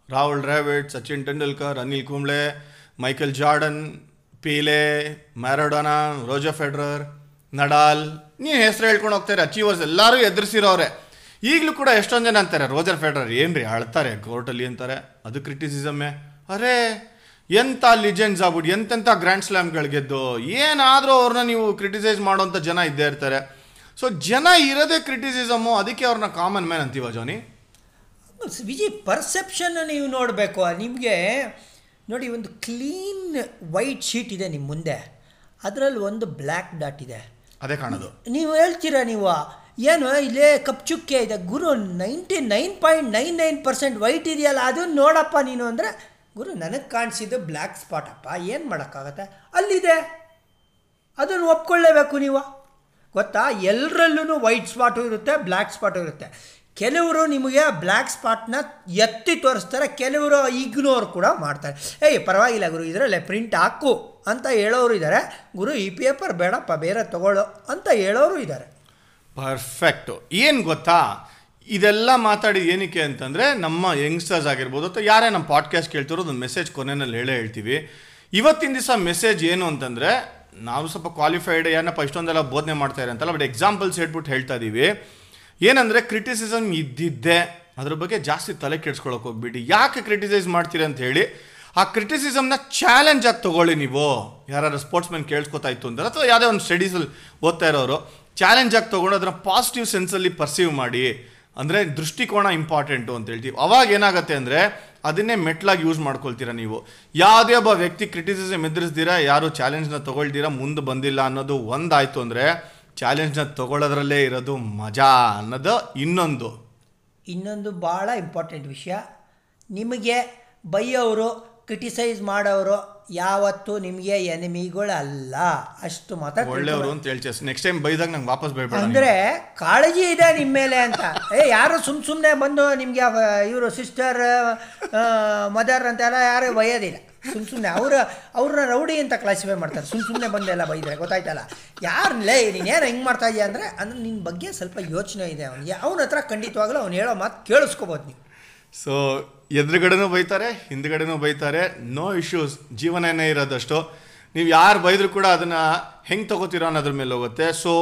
Rahul Dravid Sachin Tendulkar, Anil Kumble, Michael Jordan, Pele, Maradona, Roger Federer, Nadal, ನೀವು ಹೆಸರು ಹೇಳ್ಕೊಂಡು ಹೋಗ್ತಾರೆ ಅಚೀವರ್ಸ್ ಎಲ್ಲರೂ ಎದುರಿಸಿರೋರೆ ಈಗಲೂ ಕೂಡ ಎಷ್ಟೊಂದು ಜನ ಅಂತಾರೆ, ರೋಜರ್ ಫೆಡ್ರರ್ ಏನು ರೀ ಅಳ್ತಾರೆ ಕೋರ್ಟಲ್ಲಿ ಅಂತಾರೆ, ಅದು ಕ್ರಿಟಿಸಿಸಮ್ಮೇ ಅರೇ ಎಂಥ ಲಿಜೆಂಡ್ಸ್ ಆಗ್ಬಿಟ್ಟು ಎಂತೆಂಥ ಗ್ರ್ಯಾಂಡ್ ಸ್ಲಾಮ್ಗಳು ಗೆದ್ದು ಏನಾದರೂ ಅವ್ರನ್ನ ನೀವು ಕ್ರಿಟಿಸೈಸ್ ಮಾಡೋಂಥ ಜನ ಇದ್ದೇ ಇರ್ತಾರೆ. ಸೊ ಜನ ಇರೋದೇ ಕ್ರಿಟಿಸಿಸಮು ಅದಕ್ಕೆ ಅವ್ರನ್ನ ಕಾಮನ್ ಮ್ಯಾನ್ ಅಂತೀವ ಜೋನಿ ವಿಜಯ್ ಪರ್ಸೆಪ್ಷನ್ ನೀವು ನೋಡಬೇಕು. ನಿಮಗೆ ನೋಡಿ ಒಂದು ಕ್ಲೀನ್ ವೈಟ್ ಶೀಟ್ ಇದೆ ನಿಮ್ಮ ಮುಂದೆ. ಅದರಲ್ಲಿ ಒಂದು ಬ್ಲ್ಯಾಕ್ ಡಾಟ್ ಇದೆ. ಅದೇ ಕಾಣೋದು. ನೀವು ಹೇಳ್ತೀರಾ ನೀವು? ಏನು ಇಲ್ಲೇ ಕಪ್ ಚುಕ್ಕೆ ಇದೆ. ಗುರು ninety nine point nine nine percent white ಇದೆಯಲ್ಲ ಅದನ್ನು ನೋಡಪ್ಪ ನೀನು ಅಂದರೆ ಗುರು, ನನಗೆ ಕಾಣಿಸಿದ್ದು ಬ್ಲ್ಯಾಕ್ ಅಪ್ಪ. ಏನು ಮಾಡೋಕ್ಕಾಗತ್ತೆ? ಅಲ್ಲಿದೆ. ಅದನ್ನು ಒಪ್ಕೊಳ್ಳೇಬೇಕು ನೀವು. ಗೊತ್ತಾ? ಎಲ್ಲರಲ್ಲೂ ವೈಟ್ ಸ್ಪಾಟು ಇರುತ್ತೆ ಬ್ಲ್ಯಾಕ್ ಸ್ಪಾಟು ಇರುತ್ತೆ. ಕೆಲವರು ನಿಮಗೆ ಬ್ಲ್ಯಾಕ್ ಸ್ಪಾಟ್ನ ಎತ್ತಿ ತೋರಿಸ್ತಾರೆ, ಕೆಲವರು ಇಗ್ನೋರ್ ಕೂಡ ಮಾಡ್ತಾರೆ. ಏಯ್, ಪರವಾಗಿಲ್ಲ ಗುರು, ಇದರಲ್ಲೇ ಪ್ರಿಂಟ್ ಹಾಕು ಅಂತ ಹೇಳೋರು ಇದ್ದಾರೆ ಗುರು, ಈ ಪೇಪರ್ ಬೇಡಪ್ಪ, ಬೇರೆ ತಗೊಳ್ಳೋ ಅಂತ ಹೇಳೋರು ಇದ್ದಾರೆ ಪರ್ಫೆಕ್ಟು ಏನು ಗೊತ್ತಾ? ಇದೆಲ್ಲ ಮಾತಾಡಿ ಏನಕ್ಕೆ ಅಂತಂದರೆ, ನಮ್ಮ ಯಂಗ್ಸ್ಟರ್ಸ್ ಆಗಿರ್ಬೋದು ಅಥವಾ ಯಾರೇ ನಮ್ಮ ಪಾಡ್ಕಾಸ್ಟ್ ಕೇಳ್ತಿರೋ ಒಂದು ಮೆಸೇಜ್ ಕೊನೆಯಲ್ಲಿ ಹೇಳೇ ಹೇಳ್ತೀವಿ. ಇವತ್ತಿನ ದಿವಸ ಮೆಸೇಜ್ ಏನು ಅಂತಂದರೆ, ನಾವು ಸ್ವಲ್ಪ ಕ್ವಾಲಿಫೈಡ್ ಏನಪ್ಪ ಇಷ್ಟೊಂದೆಲ್ಲ ಬೋಧನೆ ಮಾಡ್ತಾರೆ ಅಂತಲ್ಲ ಬಟ್ ಎಕ್ಸಾಂಪಲ್ಸ್ ಹೇಳ್ಬಿಟ್ಟು ಹೇಳ್ತಾ ಇದ್ದೀವಿ ಏನಂದರೆ ಕ್ರಿಟಿಸಿಸಮ್ ಇದ್ದಿದ್ದೆ ಅದ್ರ ಬಗ್ಗೆ ಜಾಸ್ತಿ ತಲೆ ಕೆಡ್ಸ್ಕೊಳಕ್ಕೆ ಹೋಗ್ಬಿಟ್ಟು ಯಾಕೆ ಕ್ರಿಟಿಸೈಸ್ ಮಾಡ್ತೀರಿ ಅಂತ ಹೇಳಿ, ಆ ಕ್ರಿಟಿಸಿಸಮ್ನ ಚಾಲೆಂಜ್ ಆಗಿ ತಗೊಳ್ಳಿ ನೀವು. ಯಾರು ಸ್ಪೋರ್ಟ್ಸ್ ಮ್ಯಾನ್ ಕೇಳಿಸ್ಕೊತಾ ಇತ್ತು ಅಂದ್ರೆ ಅಥವಾ ಯಾವುದೇ ಒಂದು ಸ್ಟಡೀಸಲ್ಲಿ ಓದ್ತಾ ಇರೋರು ಚಾಲೆಂಜ್ ಆಗಿ ತೊಗೊಂಡು ಅದನ್ನ ಪಾಸಿಟಿವ್ ಸೆನ್ಸಲ್ಲಿ ಪರ್ಸೀವ್ ಮಾಡಿ. ಅಂದರೆ ದೃಷ್ಟಿಕೋನ ಇಂಪಾರ್ಟೆಂಟು ಅಂತ ಹೇಳ್ತೀವಿ. ಅವಾಗ ಏನಾಗುತ್ತೆ ಅಂದರೆ ಅದನ್ನೇ ಮೆಟ್ಲಾಗಿ ಯೂಸ್ ಮಾಡ್ಕೊಳ್ತೀರಾ ನೀವು. ಯಾವುದೇ ಒಬ್ಬ ವ್ಯಕ್ತಿ ಕ್ರಿಟಿಸಿಸಮ್ ಎದುರಿಸ್ದಿರಾ, ಯಾರು ಚಾಲೆಂಜ್ನ ತೊಗೊಳ್ದಿರಾ, ಮುಂದೆ ಬಂದಿಲ್ಲ ಅನ್ನೋದು ಒಂದಾಯಿತು ಅಂದರೆ ಚಾಲೆಂಜ್ನ ತಗೊಳ್ಳೋದ್ರಲ್ಲೇ ಇರೋದು ಮಜಾ ಅನ್ನೋದು ಇನ್ನೊಂದು. ಇನ್ನೊಂದು ಭಾಳ ಇಂಪಾರ್ಟೆಂಟ್ ವಿಷಯ. ನಿಮಗೆ ಬೈಯೋರು ಕ್ರಿಟಿಸೈಸ್ ಮಾಡೋರು ಯಾವತ್ತೂ ನಿಮಗೆ ಎನಿಮಿಗಳಲ್ಲ. ಅಷ್ಟು ಮಾತ್ರ ಒಳ್ಳೆಯವರು ಅಂತ ಹೇಳ್ತೀವಿ ನೆಕ್ಸ್ಟ್ ಟೈಮ್ ಬೈದಾಗ ನಂಗೆ ವಾಪಸ್ ಬೈಬೇಡ ಅಂದರೆ ಕಾಳಜಿ ಇದೆ ನಿಮ್ಮ ಮೇಲೆ ಅಂತ. ಏ ಯಾರು ಸುಮ್ ಸುಮ್ಮನೆ ಬಂದು ನಿಮಗೆ ಇವರು ಸಿಸ್ಟರ್ ಮದರ್ ಅಂತೆಲ್ಲ ಯಾರು ಬೈಯೋದಿಲ್ಲ. ಸುಮ್ ಸುಮ್ಮನೆ ಅವರು ಅವ್ರನ್ನ ರೌಡಿ ಅಂತ ಕ್ಲಾಸಿಫೈ ಮಾಡ್ತಾರೆ. ಸುಮ್ ಸುಮ್ಮನೆ ಬಂದೆಲ್ಲ ಬೈದ್ರೆ ಗೊತ್ತಾಯ್ತಲ್ಲ? ಯಾರು ಲೇ ನೀನೇನು ಹೆಂಗೆ ಮಾಡ್ತಾ ಇದೆಯಾ ಅಂದರೆ ಅಂದ್ರೆ ನಿನ್ನ ಬಗ್ಗೆ ಸ್ವಲ್ಪ ಯೋಚನೆ ಇದೆ ಅವನಿಗೆ. ಅವನ ಹತ್ರ ಖಂಡಿತವಾಗ್ಲೂ ಅವ್ನು ಹೇಳೋ ಮಾತು ಕೇಳಿಸ್ಕೋಬೋದು ನೀವು. ಸೊ ಎದುರುಗಡೆನೂ ಬೈತಾರೆ, ಹಿಂದ್ಗಡೆನೂ ಬೈತಾರೆ. ನೋ ಇಶ್ಯೂಸ್ ಜೀವನನೇ ಇರೋದಷ್ಟು. ನೀವು ಯಾರು ಬೈದರೂ ಕೂಡ ಅದನ್ನು ಹೆಂಗೆ ತಗೋತೀರೋ ಅನ್ನೋದ್ರ ಮೇಲೆ ಹೋಗುತ್ತೆ. ಸೊ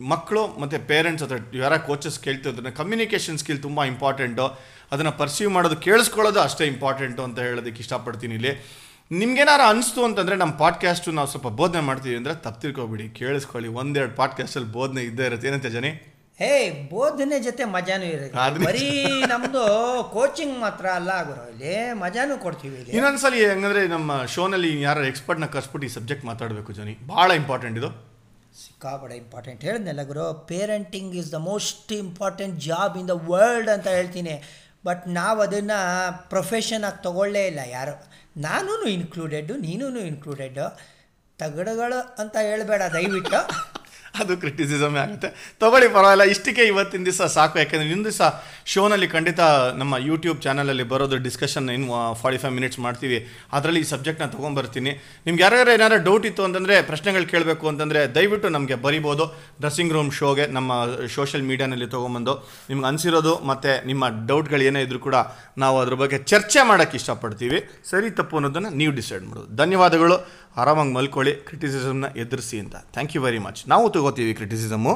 ಮಕ್ಕಳು ಮತ್ತು ಪೇರೆಂಟ್ಸ್ ಅಥವಾ ಯಾರ ಕೋಚಸ್ ಕೇಳ್ತಿದ್ರೆ ಕಮ್ಯುನಿಕೇಷನ್ ಸ್ಕಿಲ್ ತುಂಬ ಇಂಪಾರ್ಟೆಂಟು ಅದನ್ನು ಪರ್ಸ್ಯೂ ಮಾಡೋದು, ಕೇಳಿಸ್ಕೊಳ್ಳೋದು ಅಷ್ಟೇ ಇಂಪಾರ್ಟೆಂಟು ಅಂತ ಹೇಳೋದಕ್ಕೆ ಇಷ್ಟಪಡ್ತೀನಿ ಇಲ್ಲಿ. ನಿಮ್ಗೇನಾರು ಅನಿಸ್ತು ಅಂತಂದರೆ ನಮ್ಮ ಪಾಡ್ಕಾಸ್ಟು ನಾವು ಸ್ವಲ್ಪ ಬೋಧನೆ ಮಾಡ್ತೀವಿ ಅಂದರೆ ತಪ್ಪು ತಿಳ್ಕೊಬಿಡಿ ಕೇಳಿಸ್ಕೊಳ್ಳಿ. ಒಂದೆರಡು ಪಾಡ್ಕಾಸ್ಟಲ್ಲಿ ಬೋಧನೆ ಇದ್ದೇ ಇರುತ್ತೆ. ಏನಂತೆ ಜನಿ? ಹೇ ಬೋಧನೆ ಜೊತೆ ಮಜಾನೂ ಇರುತ್ತೆ. ಬರೀ ನಮ್ದು ಕೋಚಿಂಗ್ ಮಾತ್ರ ಅಲ್ಲ ಗುರು ಇಲ್ಲಿ ಮಜಾನು ಕೊಡ್ತೀವಿ ಇಲ್ಲಿ. ಇನ್ನೊಂದ್ಸಲಿ ಹೆಂಗಂದ್ರೆ ನಮ್ಮ ಶೋನಲ್ಲಿ ಯಾರು ಎಕ್ಸ್ಪರ್ಟ್ನ ಕರ್ಸ್ಬಿಟ್ಟು ಈ ಸಬ್ಜೆಕ್ಟ್ ಮಾತಾಡಬೇಕು ಜೋನಿ. ಭಾಳ ಇಂಪಾರ್ಟೆಂಟ್ ಇದು. ಸಿಕ್ಕಾಪಡೆ ಇಂಪಾರ್ಟೆಂಟ್ ಹೇಳಿದ್ನಲ್ಲ ಗುರು parenting is the most important job in the world ಅಂತ ಹೇಳ್ತೀನಿ. ಬಟ್ ನಾವು ಅದನ್ನು ಪ್ರೊಫೆಷನ್ ಆಗಿ ತಗೊಳ್ಳೇ ಇಲ್ಲ ಯಾರು. ನಾನೂ ಇನ್ಕ್ಲೂಡೆಡ್ಡು ನೀನೂ ಇನ್ಕ್ಲೂಡೆಡ್ಡು ತಗಡುಗಳು ಅಂತ ಹೇಳಬೇಡ ದಯವಿಟ್ಟು. ಅದು ಕ್ರಿಟಿಸಿಸಮೇ ಆಗುತ್ತೆ. ತಗೊಳ್ಳಿ ಪರವಾಗಿಲ್ಲ, ಇಷ್ಟಕ್ಕೆ ಇವತ್ತಿನ ದಿವಸ ಸಾಕು. ಯಾಕೆಂದರೆ ಇನ್ನೊಂದು ದಿವಸ ಶೋನಲ್ಲಿ ಖಂಡಿತ ನಮ್ಮ ಯೂಟ್ಯೂಬ್ ಚಾನಲಲ್ಲಿ ಬರೋದು ಡಿಸ್ಕಷನ್ ಇನ್ನು ಫಾರ್ಟಿ ಫೈವ್ ಮಿನಿಟ್ಸ್ ಮಾಡ್ತೀವಿ. ಅದರಲ್ಲಿ ಈ ಸಬ್ಜೆಕ್ಟ್ನ ತೊಗೊಂಬರ್ತೀನಿ. ನಿಮ್ಗೆ ಯಾರ್ಯಾರು ಏನಾರು ಡೌಟ್ ಇತ್ತು ಅಂತಂದರೆ, ಪ್ರಶ್ನೆಗಳು ಕೇಳಬೇಕು ಅಂತಂದರೆ, ದಯವಿಟ್ಟು ನಮಗೆ ಬರಿಬೋದು. ಡ್ರೆಸ್ಸಿಂಗ್ ರೂಮ್ ಶೋಗೆ ನಮ್ಮ ಸೋಷಿಯಲ್ ಮೀಡಿಯಾನಲ್ಲಿ ತೊಗೊಂಬಂದು. ನಿಮ್ಗೆ ಅನಿಸಿರೋದು ಮತ್ತು ನಿಮ್ಮ ಡೌಟ್ಗಳು ಏನೇ ಇದ್ರೂ ಕೂಡ ನಾವು ಅದ್ರ ಬಗ್ಗೆ ಚರ್ಚೆ ಮಾಡೋಕ್ಕೆ ಇಷ್ಟಪಡ್ತೀವಿ. ಸರಿ ತಪ್ಪು ಅನ್ನೋದನ್ನು ನೀವು ಡಿಸೈಡ್ ಮಾಡೋದು ಧನ್ಯವಾದಗಳು. ಆರಾಮಾಗಿ ಮಲ್ಕೊಳ್ಳಿ. ಕ್ರಿಟಿಸಿಸಮ್ನ ಎದುರಿಸಿ ಅಂತ. ಥ್ಯಾಂಕ್ ಯು ವೆರಿ ಮಚ್ ನಾವು ತಗೋತೀವಿ ಕ್ರಿಟಿಸಿಸಮು